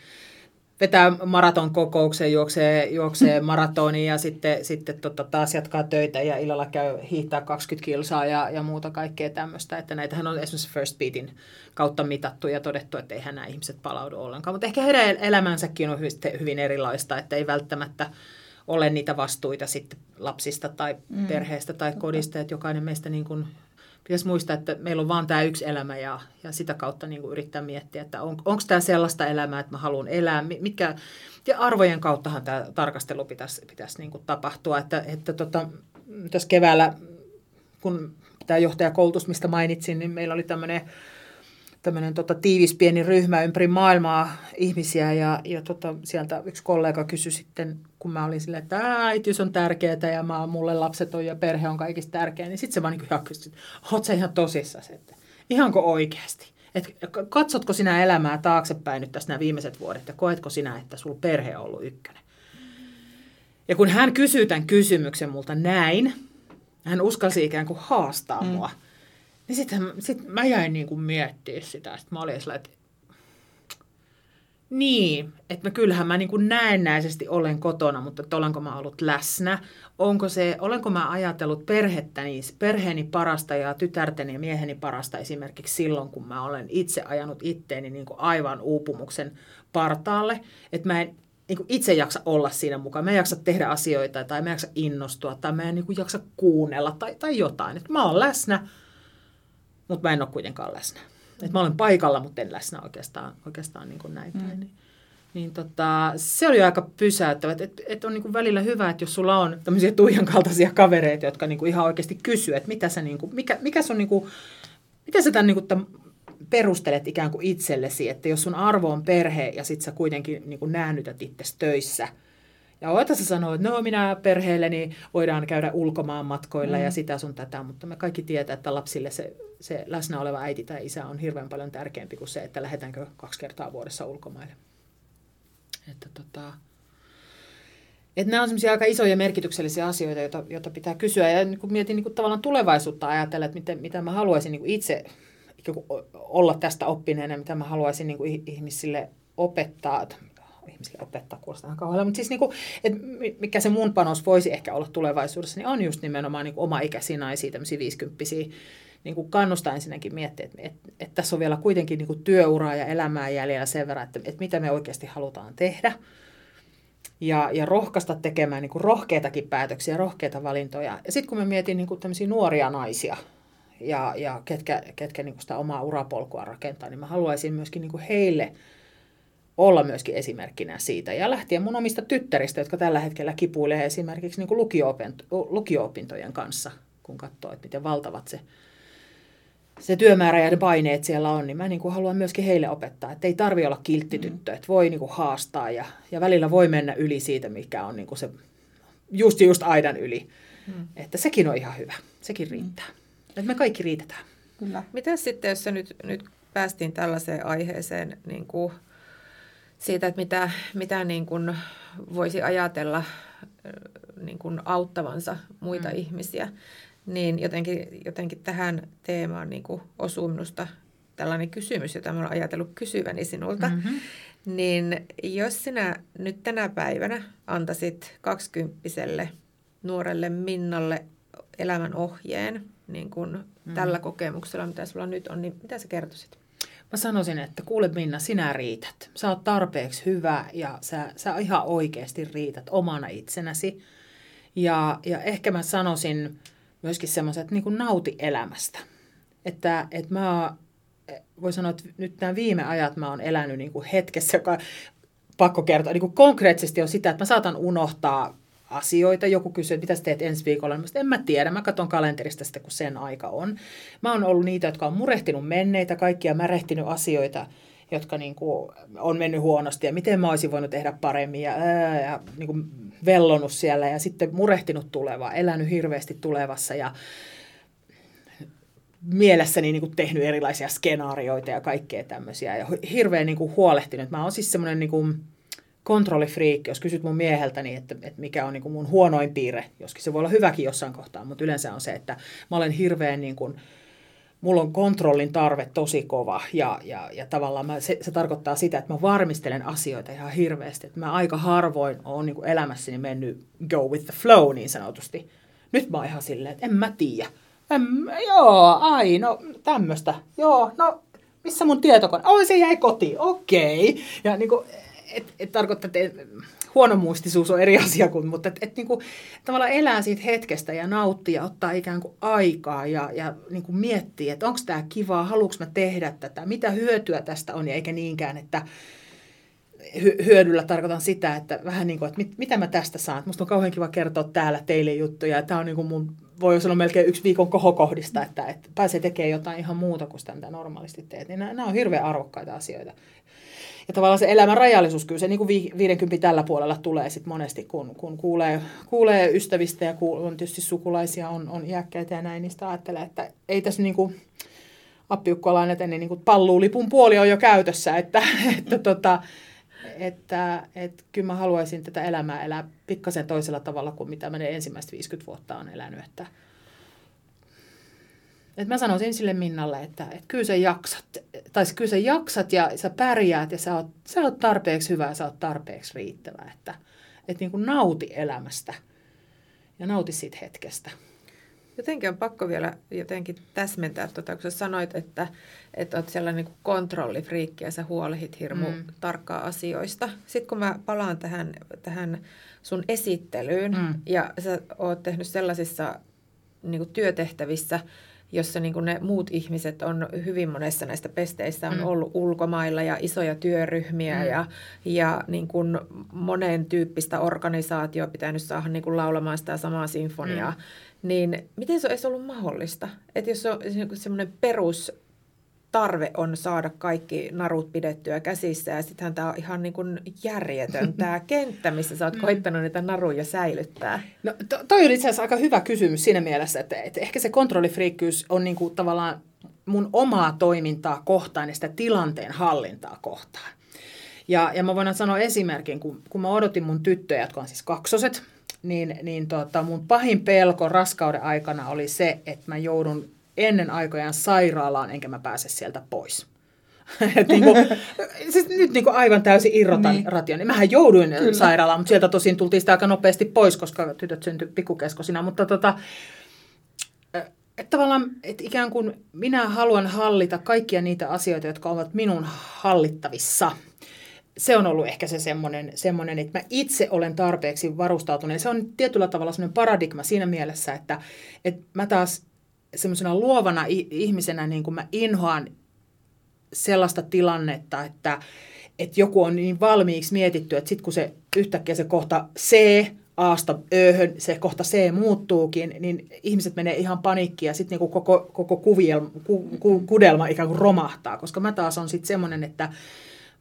vetää maraton kokouksen, juoksee, juoksee maratonin ja sitten, sitten tota, taas jatkaa töitä ja illalla käy hiihtää 20 kilsaa ja, ja muuta kaikkea tämmöistä. Että näitähän on esimerkiksi First Beatin kautta mitattu ja todettu, että eihän nämä ihmiset palaudu ollenkaan. Mutta ehkä heidän elämänsäkin on hyvin, hyvin erilaista, että ei välttämättä ole niitä vastuita sitten lapsista tai mm. perheestä tai kodista, että jokainen meistä niin kuin pitäisi muistaa, että meillä on vain tämä yksi elämä ja, ja sitä kautta niin kuin yrittää miettiä, että on, onko tämä sellaista elämää, että mä haluan elää, mitkä, ja arvojen kauttahan tämä tarkastelu pitäisi, pitäisi niin kuin tapahtua, että, että tota, tässä keväällä, kun tämä johtajakoulutus, mistä mainitsin, niin meillä oli tämmöinen tämmöinen tota, tiivis pieni ryhmä ympäri maailmaa ihmisiä ja, ja tota, sieltä yksi kollega kysyi sitten, kun mä olin silleen, että äitiys on tärkeää ja mä, mulle lapset on ja perhe on kaikista tärkeä, niin sitten se vaan niin kuin kysyi, oot sä ihan tosissaan, että ihanko oikeasti? Et katsotko sinä elämää taaksepäin nyt tässä nämä viimeiset vuodet ja koetko sinä, että sulla perhe on ollut ykkönen? Ja kun hän kysyy tämän kysymyksen multa näin, hän uskalsi ikään kuin haastaa mm. mua, niin sitten sit mä jäin niin kuin miettimään sitä. Sitten mä olin sellainen, että niin, että mä kyllähän mä niin kuin näennäisesti olen kotona, mutta että olenko mä ollut läsnä? Onko se, olenko mä ajatellut perhettäni, perheeni parasta ja tytärteni ja mieheni parasta esimerkiksi silloin, kun mä olen itse ajanut itteeni niin kuin aivan uupumuksen partaalle, että mä en niin kuin itse jaksa olla siinä mukaan. Mä en jaksa tehdä asioita tai mä en jaksa innostua tai mä en niin kuin jaksa kuunnella tai, tai jotain. Että mä oon läsnä, mutta mä en ole kuitenkaan läsnä. Et mä olen paikalla, mutta en läsnä oikeastaan, oikeastaan niin kuin näin mm. päin. Niin, niin tota, se oli aika pysäyttävä. Että et on niin kuin välillä hyvä, että jos sulla on tämmöisiä Tuijan kaltaisia kavereita, jotka niin kuin ihan oikeasti kysyy, että mitä sä, niin kuin, mikä, mikä sun, niin kuin, miten sä tämän, niin kuin, tämän perustelet ikään kuin itsellesi, että jos sun arvo on perhe ja sit sä kuitenkin niin kuin näännytät itsesi töissä – ja oita sä sanoo, että no minä perheelleni voidaan käydä ulkomaan matkoilla mm. ja sitä sun tätä, mutta me kaikki tietää, että lapsille se, se läsnä oleva äiti tai isä on hirveän paljon tärkeämpi kuin se, että lähdetäänkö kaksi kertaa vuodessa ulkomaille. Että tota, että nämä on sellaisia aika isoja merkityksellisiä asioita, joita, joita pitää kysyä. Ja niin kun mietin niin kun tavallaan tulevaisuutta ajatella, että miten, mitä mä haluaisin niin itse olla tästä oppineena, mitä mä haluaisin niin ihmisille opettaa ihmisille opettaa, kuulostaa kauhealla, mutta siis niin kuin, että mikä se mun panos voisi ehkä olla tulevaisuudessa, niin on just nimenomaan niin kuin oma ikäisiä naisia, tämmöisiä viisikymppisiä, niin kuin kannustaa ensinnäkin miettiä, että, että, että tässä on vielä kuitenkin niin kuin työuraa ja elämää jäljellä sen verran, että, että mitä me oikeasti halutaan tehdä. Ja, ja rohkaista tekemään niin kuin rohkeitakin päätöksiä, rohkeita valintoja. Ja sitten kun me mietin niin kuin tämmöisiä nuoria naisia, ja, ja ketkä, ketkä niin kuin sitä omaa urapolkua rakentaa, niin mä haluaisin myöskin niin kuin heille – olla myöskin esimerkkinä siitä. Ja lähtien mun omista tyttäristä, jotka tällä hetkellä kipuilee esimerkiksi niin lukio-opintojen kanssa, kun katsoo, että miten valtavat se, se työmäärä ja ne paineet siellä on, niin mä niin kuin haluan myöskin heille opettaa, että ei tarvi olla kilttityttö, että voi niin kuin haastaa ja, ja välillä voi mennä yli siitä, mikä on niin kuin se just just aidan yli. Hmm. Että sekin on ihan hyvä, sekin riittää. Hmm. Että me kaikki riitetään. Kyllä. Mitä sitten, jos nyt, nyt päästiin tällaiseen aiheeseen, niin kuin siitä, että mitä, mitä niin kuin voisi ajatella niin kuin auttavansa muita mm. ihmisiä, niin jotenkin, jotenkin tähän teemaan niin kuin osuu minusta tällainen kysymys, jota olen ajatellut kysyväni sinulta. Mm-hmm. Niin jos sinä nyt tänä päivänä antaisit kaksikymppiselle nuorelle Minnalle elämän ohjeen, niin kuin mm. tällä kokemuksella, mitä sulla nyt on, niin mitä sä kertoisit? Mä sanoisin, että kuule Minna, sinä riität. Sä oot tarpeeksi hyvä ja sä, sä ihan oikeasti riität omana itsenäsi. Ja, ja ehkä mä sanoisin myöskin semmoisen, että niin kuin nauti elämästä. Että, että mä voi sanoa, että nyt nämä viime ajat mä oon elänyt niin kuin hetkessä, joka pakko kertoa, niin kuin konkreettisesti on sitä, että mä saatan unohtaa asioita. Joku kysyy, että mitä sä teet ensi viikolla. Mä en mä tiedä, mä katson kalenterista sitten, kun sen aika on. Mä oon ollut niitä, jotka on murehtinut menneitä, kaikkia märehtinyt asioita, jotka niin kuin on mennyt huonosti ja miten mä olisin voinut tehdä paremmin ja, ää, ja niin kuin vellonut siellä ja sitten murehtinut tulevaa, elänyt hirveästi tulevassa ja mielessäni niin kuin tehnyt erilaisia skenaarioita ja kaikkea tämmöisiä ja hirveän niin kuin huolehtinut. Mä oon siis semmoinen niin kuin, kontrollifriikki, jos kysyt mun mieheltäni, että, että mikä on niin kuin mun huonoin piirre, joskin se voi olla hyväkin jossain kohtaa, mutta yleensä on se, että mä olen hirveän niin kuin, mulla on kontrollin tarve tosi kova ja, ja, ja tavallaan mä, se, se tarkoittaa sitä, että mä varmistelen asioita ihan hirveästi. Että mä aika harvoin oon niin elämässäni mennyt go with the flow niin sanotusti. Nyt mä oon ihan silleen, että en mä tiedä. Joo, ai, no tämmöistä. Joo, no missä mun tietokone? Oi, se jäi kotiin, okei. Okay. Ja niin kuin, et, et tarkoittaa, että huonomuistisuus on eri asia kuin, mutta et, et kuin, tavallaan elää siitä hetkestä ja nauttii ja ottaa ikään kuin aikaa ja, ja niin kuin miettii, että onko tämä kivaa, haluanko mä tehdä tätä, mitä hyötyä tästä on, ja eikä niinkään, että hyödyllä tarkoitan sitä, että vähän niin kuin, että mit, mitä mä tästä saan. Musta on kauhean kiva kertoa täällä teille juttuja. Tämä on niin kuin mun, voi sanoa melkein yksi viikon kohokohdista, että, että pääsee tekemään jotain ihan muuta kuin sitä, mitä normaalisti teet. Niin nämä, nämä on hirveän arvokkaita asioita. Ja tavallaan se elämän rajallisuus, kyllä se niin kuin 50 tällä puolella tulee sit monesti, kun, kun kuulee, kuulee ystävistä ja kuulee, on tietysti sukulaisia, on, on iäkkäitä ja näin, niistä ajattelee, että ei tässä niin kuin, appiukkolainen, että niin kuin palluulipun puoli on jo käytössä, että, että tota, että, että kyllä mä haluaisin tätä elämää elää pikkasen toisella tavalla kuin mitä mä ne ensimmäiset 50 vuotta on elänyt. Että, että mä sanoisin sille Minnalle, että, että kyllä sä jaksat, tai kyllä sä jaksat ja sä pärjäät ja sä oot, sä oot tarpeeksi hyvä ja sä oot tarpeeksi riittävä. Että, että niin kuin nauti elämästä ja nauti siitä hetkestä. Jotenkin on pakko vielä jotenkin täsmentää, tuota, kun sä sanoit, että, että olet sellainen niin kontrollifriikki ja sä huolehit hirmu mm. tarkkaa asioista. Sitten kun mä palaan tähän, tähän sun esittelyyn mm. ja sä oot tehnyt sellaisissa niin kuin työtehtävissä, jossa niin ne muut ihmiset on hyvin monessa näistä pesteissä on mm. ollut ulkomailla ja isoja työryhmiä mm. ja, ja niin kuin monen tyyppistä organisaatioa pitänyt saada niin kuin laulamaan sitä samaa sinfoniaa. Mm niin miten se olisi ollut mahdollista? Että jos on semmoinen perus tarve on saada kaikki narut pidettyä käsissä ja sittenhän tämä on ihan niin kuin järjetön tämä kenttä, missä sä oot mm. koittanut niitä naruja säilyttää. No to, toi on itse asiassa aika hyvä kysymys siinä mielessä, että, että ehkä se kontrollifriikkyys on niin kuin tavallaan mun omaa toimintaa kohtaan ja sitä tilanteen hallintaa kohtaan. Ja, ja mä voin sanoa esimerkin, kun, kun mä odotin mun tyttöjä, jotka on siis kaksoset, niin, niin tota, mun pahin pelko raskauden aikana oli se, että mä joudun ennen aikojaan sairaalaan, enkä mä pääse sieltä pois. Et niinku, siis nyt niinku aivan täysin irrotan niin. ration. Mähän jouduin Kyllä. sairaalaan, mutta sieltä tosin tultiin sitä aika nopeasti pois, koska tytöt syntyi pikkukeskosina. Mutta tota, että tavallaan, että ikään kuin minä haluan hallita kaikkia niitä asioita, jotka ovat minun hallittavissa – se on ollut ehkä se semmoinen, semmoinen, että mä itse olen tarpeeksi varustautunut. se on tietyllä tavalla semmoinen paradigma siinä mielessä, että, että mä taas semmoisena luovana ihmisenä niin kuin mä inhoan sellaista tilannetta, että, että joku on niin valmiiksi mietitty, että sitten kun se yhtäkkiä se kohta C, Aasta Öhön, se kohta C muuttuukin, niin ihmiset menee ihan paniikkiin ja sitten niin koko, koko kuvielma, ku, ku, kudelma ikään kuin romahtaa, koska mä taas on sitten semmoinen, että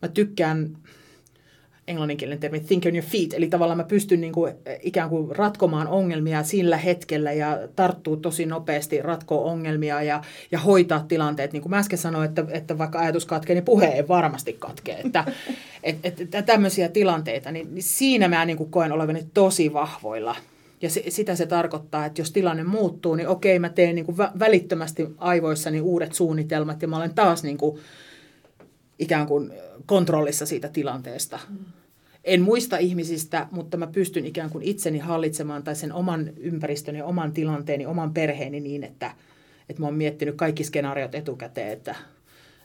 mä tykkään englanninkielinen termi think on your feet, eli tavallaan mä pystyn niin kuin, ikään kuin ratkomaan ongelmia sillä hetkellä ja tarttuu tosi nopeasti ratkoa ongelmia ja, ja hoitaa tilanteet. Niin kuin mä äsken sanoin, että, että vaikka ajatus katkee, niin puhe ei varmasti katkee. Että, et, et, et, tämmöisiä tilanteita, niin, niin siinä mä niin kuin koen olevani tosi vahvoilla. Ja se, sitä se tarkoittaa, että jos tilanne muuttuu, niin okei, mä teen niin kuin välittömästi aivoissani uudet suunnitelmat ja mä olen taas niin kuin, ikään kuin kontrollissa siitä tilanteesta. Mm. En muista ihmisistä, mutta mä pystyn ikään kuin itseni hallitsemaan tai sen oman ympäristöni, oman tilanteeni, oman perheeni niin, että, että mä oon miettinyt kaikki skenaariot etukäteen, että,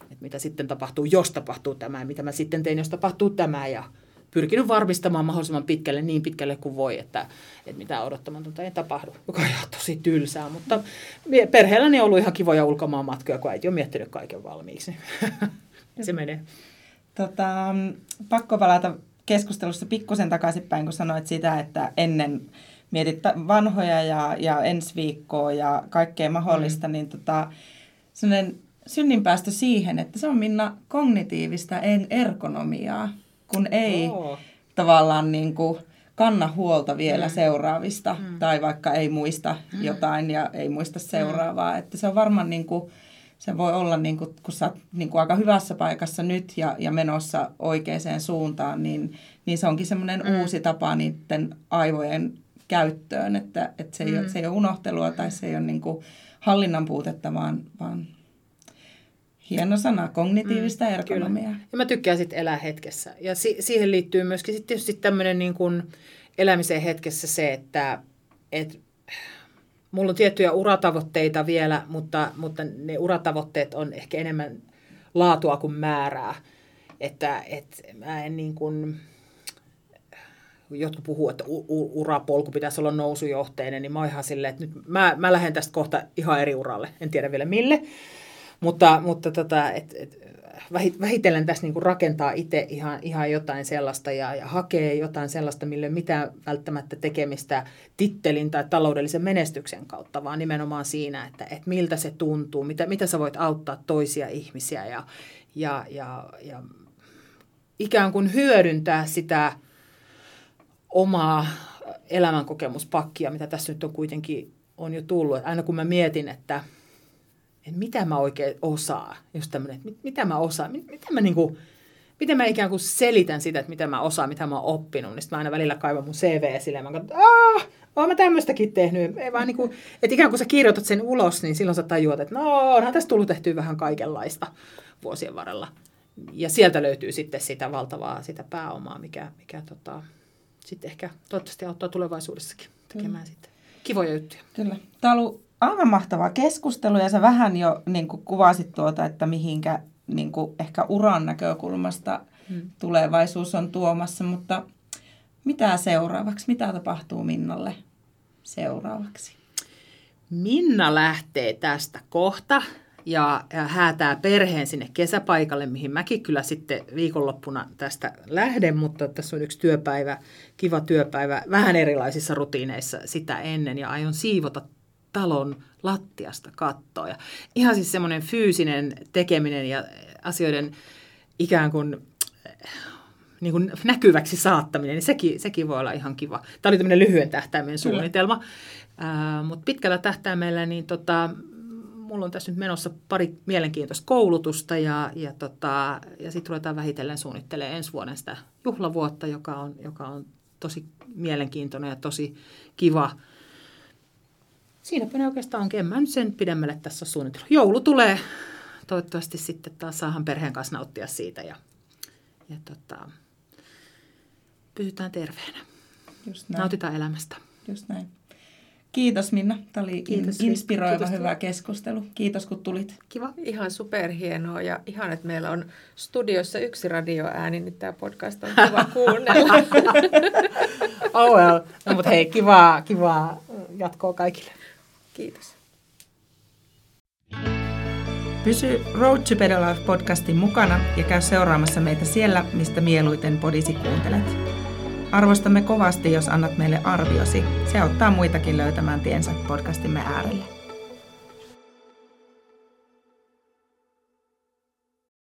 että mitä sitten tapahtuu, jos tapahtuu tämä ja mitä mä sitten teen, jos tapahtuu tämä ja pyrkinyt varmistamaan mahdollisimman pitkälle, niin pitkälle kuin voi, että, että mitä odottamatonta ei tapahdu, joka on ihan tosi tylsää, mutta perheelläni on ollut ihan kivoja ulkomaanmatkoja, kun äiti on miettinyt kaiken valmiiksi. se menee. Tota, pakko palata keskustelussa pikkusen takaisinpäin, kun sanoit sitä, että ennen mietit vanhoja ja, ja ensi viikkoa ja kaikkea mahdollista, mm. niin tota, sellainen synninpäästö siihen, että se on Minna kognitiivista en ergonomiaa, kun ei oh. tavallaan niin kuin kanna huolta vielä mm. seuraavista mm. tai vaikka ei muista mm. jotain ja ei muista seuraavaa. Mm. Että se on varmaan niin kuin, se voi olla, niin kuin, kun sä oot niin kuin aika hyvässä paikassa nyt ja, ja menossa oikeaan suuntaan, niin, niin se onkin semmoinen mm. uusi tapa niiden aivojen käyttöön, että, että se, ei mm. ole, se ei ole unohtelua tai se ei ole niin kuin hallinnan puutetta, vaan, vaan hieno sana, kognitiivista mm, ergonomiaa. Ja mä tykkään sitten elää hetkessä. Ja si- siihen liittyy myöskin sitten tietysti tämmöinen niin kuin elämisen hetkessä se, että et Mulla on tiettyjä uratavoitteita vielä, mutta, mutta ne uratavoitteet on ehkä enemmän laatua kuin määrää. Että et mä en niin kuin, jotkut puhuu, että u- urapolku pitäisi olla nousujohteinen, niin mä oon ihan silleen, että nyt mä, mä lähden tästä kohta ihan eri uralle. En tiedä vielä mille. Mutta, mutta tota, et, et, vähitellen tässä niin kuin rakentaa itse ihan, ihan jotain sellaista ja, ja hakee jotain sellaista, ole mitään välttämättä tekemistä tittelin tai taloudellisen menestyksen kautta, vaan nimenomaan siinä, että, että miltä se tuntuu, mitä, mitä sä voit auttaa toisia ihmisiä ja, ja, ja, ja ikään kuin hyödyntää sitä omaa elämänkokemuspakkia, mitä tässä nyt on kuitenkin on jo tullut. Aina kun mä mietin, että, että mitä mä oikein osaan, just tämmöinen, että mit, mitä mä osaan, mit, mitä mä niinku, miten mä ikään kuin selitän sitä, että mitä mä osaan, mitä mä oon oppinut, niin sitten mä aina välillä kaivan mun CV silleen, mä katson, aah, oon mä tämmöistäkin tehnyt. Ei vaan niin kuin, että ikään kuin sä kirjoitat sen ulos, niin silloin sä tajuat, että no onhan tässä tullut tehtyä vähän kaikenlaista vuosien varrella. Ja sieltä löytyy sitten sitä valtavaa sitä pääomaa, mikä, mikä tota, sitten ehkä toivottavasti auttaa tulevaisuudessakin tekemään mm. sitten kivoja juttuja. Kyllä. Tämä on ollut aivan mahtava keskustelu ja sä vähän jo niin kuin kuvasit tuota, että mihinkä niin kuin ehkä uran näkökulmasta hmm. tulevaisuus on tuomassa, mutta mitä seuraavaksi? Mitä tapahtuu Minnalle seuraavaksi? Minna lähtee tästä kohta ja, ja häätää perheen sinne kesäpaikalle, mihin mäkin kyllä sitten viikonloppuna tästä lähden, mutta tässä on yksi työpäivä, kiva työpäivä, vähän erilaisissa rutiineissa sitä ennen ja aion siivota talon lattiasta kattoa. Ja ihan siis semmoinen fyysinen tekeminen ja asioiden ikään kuin niin kuin näkyväksi saattaminen, niin sekin, sekin voi olla ihan kiva. Tämä oli tämmöinen lyhyen tähtäimen suunnitelma, uh, mutta pitkällä tähtäimellä niin tota, mulla on tässä nyt menossa pari mielenkiintoista koulutusta ja, ja, tota, ja sitten ruvetaan vähitellen suunnittelemaan ensi vuoden sitä juhlavuotta, joka on, joka on tosi mielenkiintoinen ja tosi kiva. Siinäpä ne oikeastaan onkin. En mä nyt sen pidemmälle tässä suunnitellut. Joulu tulee. Toivottavasti sitten taas saahan perheen kanssa nauttia siitä ja, ja tota, pysytään terveenä. Just näin. Nautitaan elämästä. Just näin. Kiitos Minna. Tämä oli Kiitos, inspiroiva Kiitos, hyvä keskustelu. Kiitos kun tulit. Kiva. Ihan superhienoa ja ihan, että meillä on studiossa yksi radioääni, niin tämä podcast on kiva kuunnella. oh well. No, mutta hei, kivaa, kivaa jatkoa kaikille. Kiitos. Pysy Road to Better Life podcastin mukana ja käy seuraamassa meitä siellä, mistä mieluiten podisi kuuntelet. Arvostamme kovasti, jos annat meille arviosi. Se auttaa muitakin löytämään tiensä podcastimme äärelle.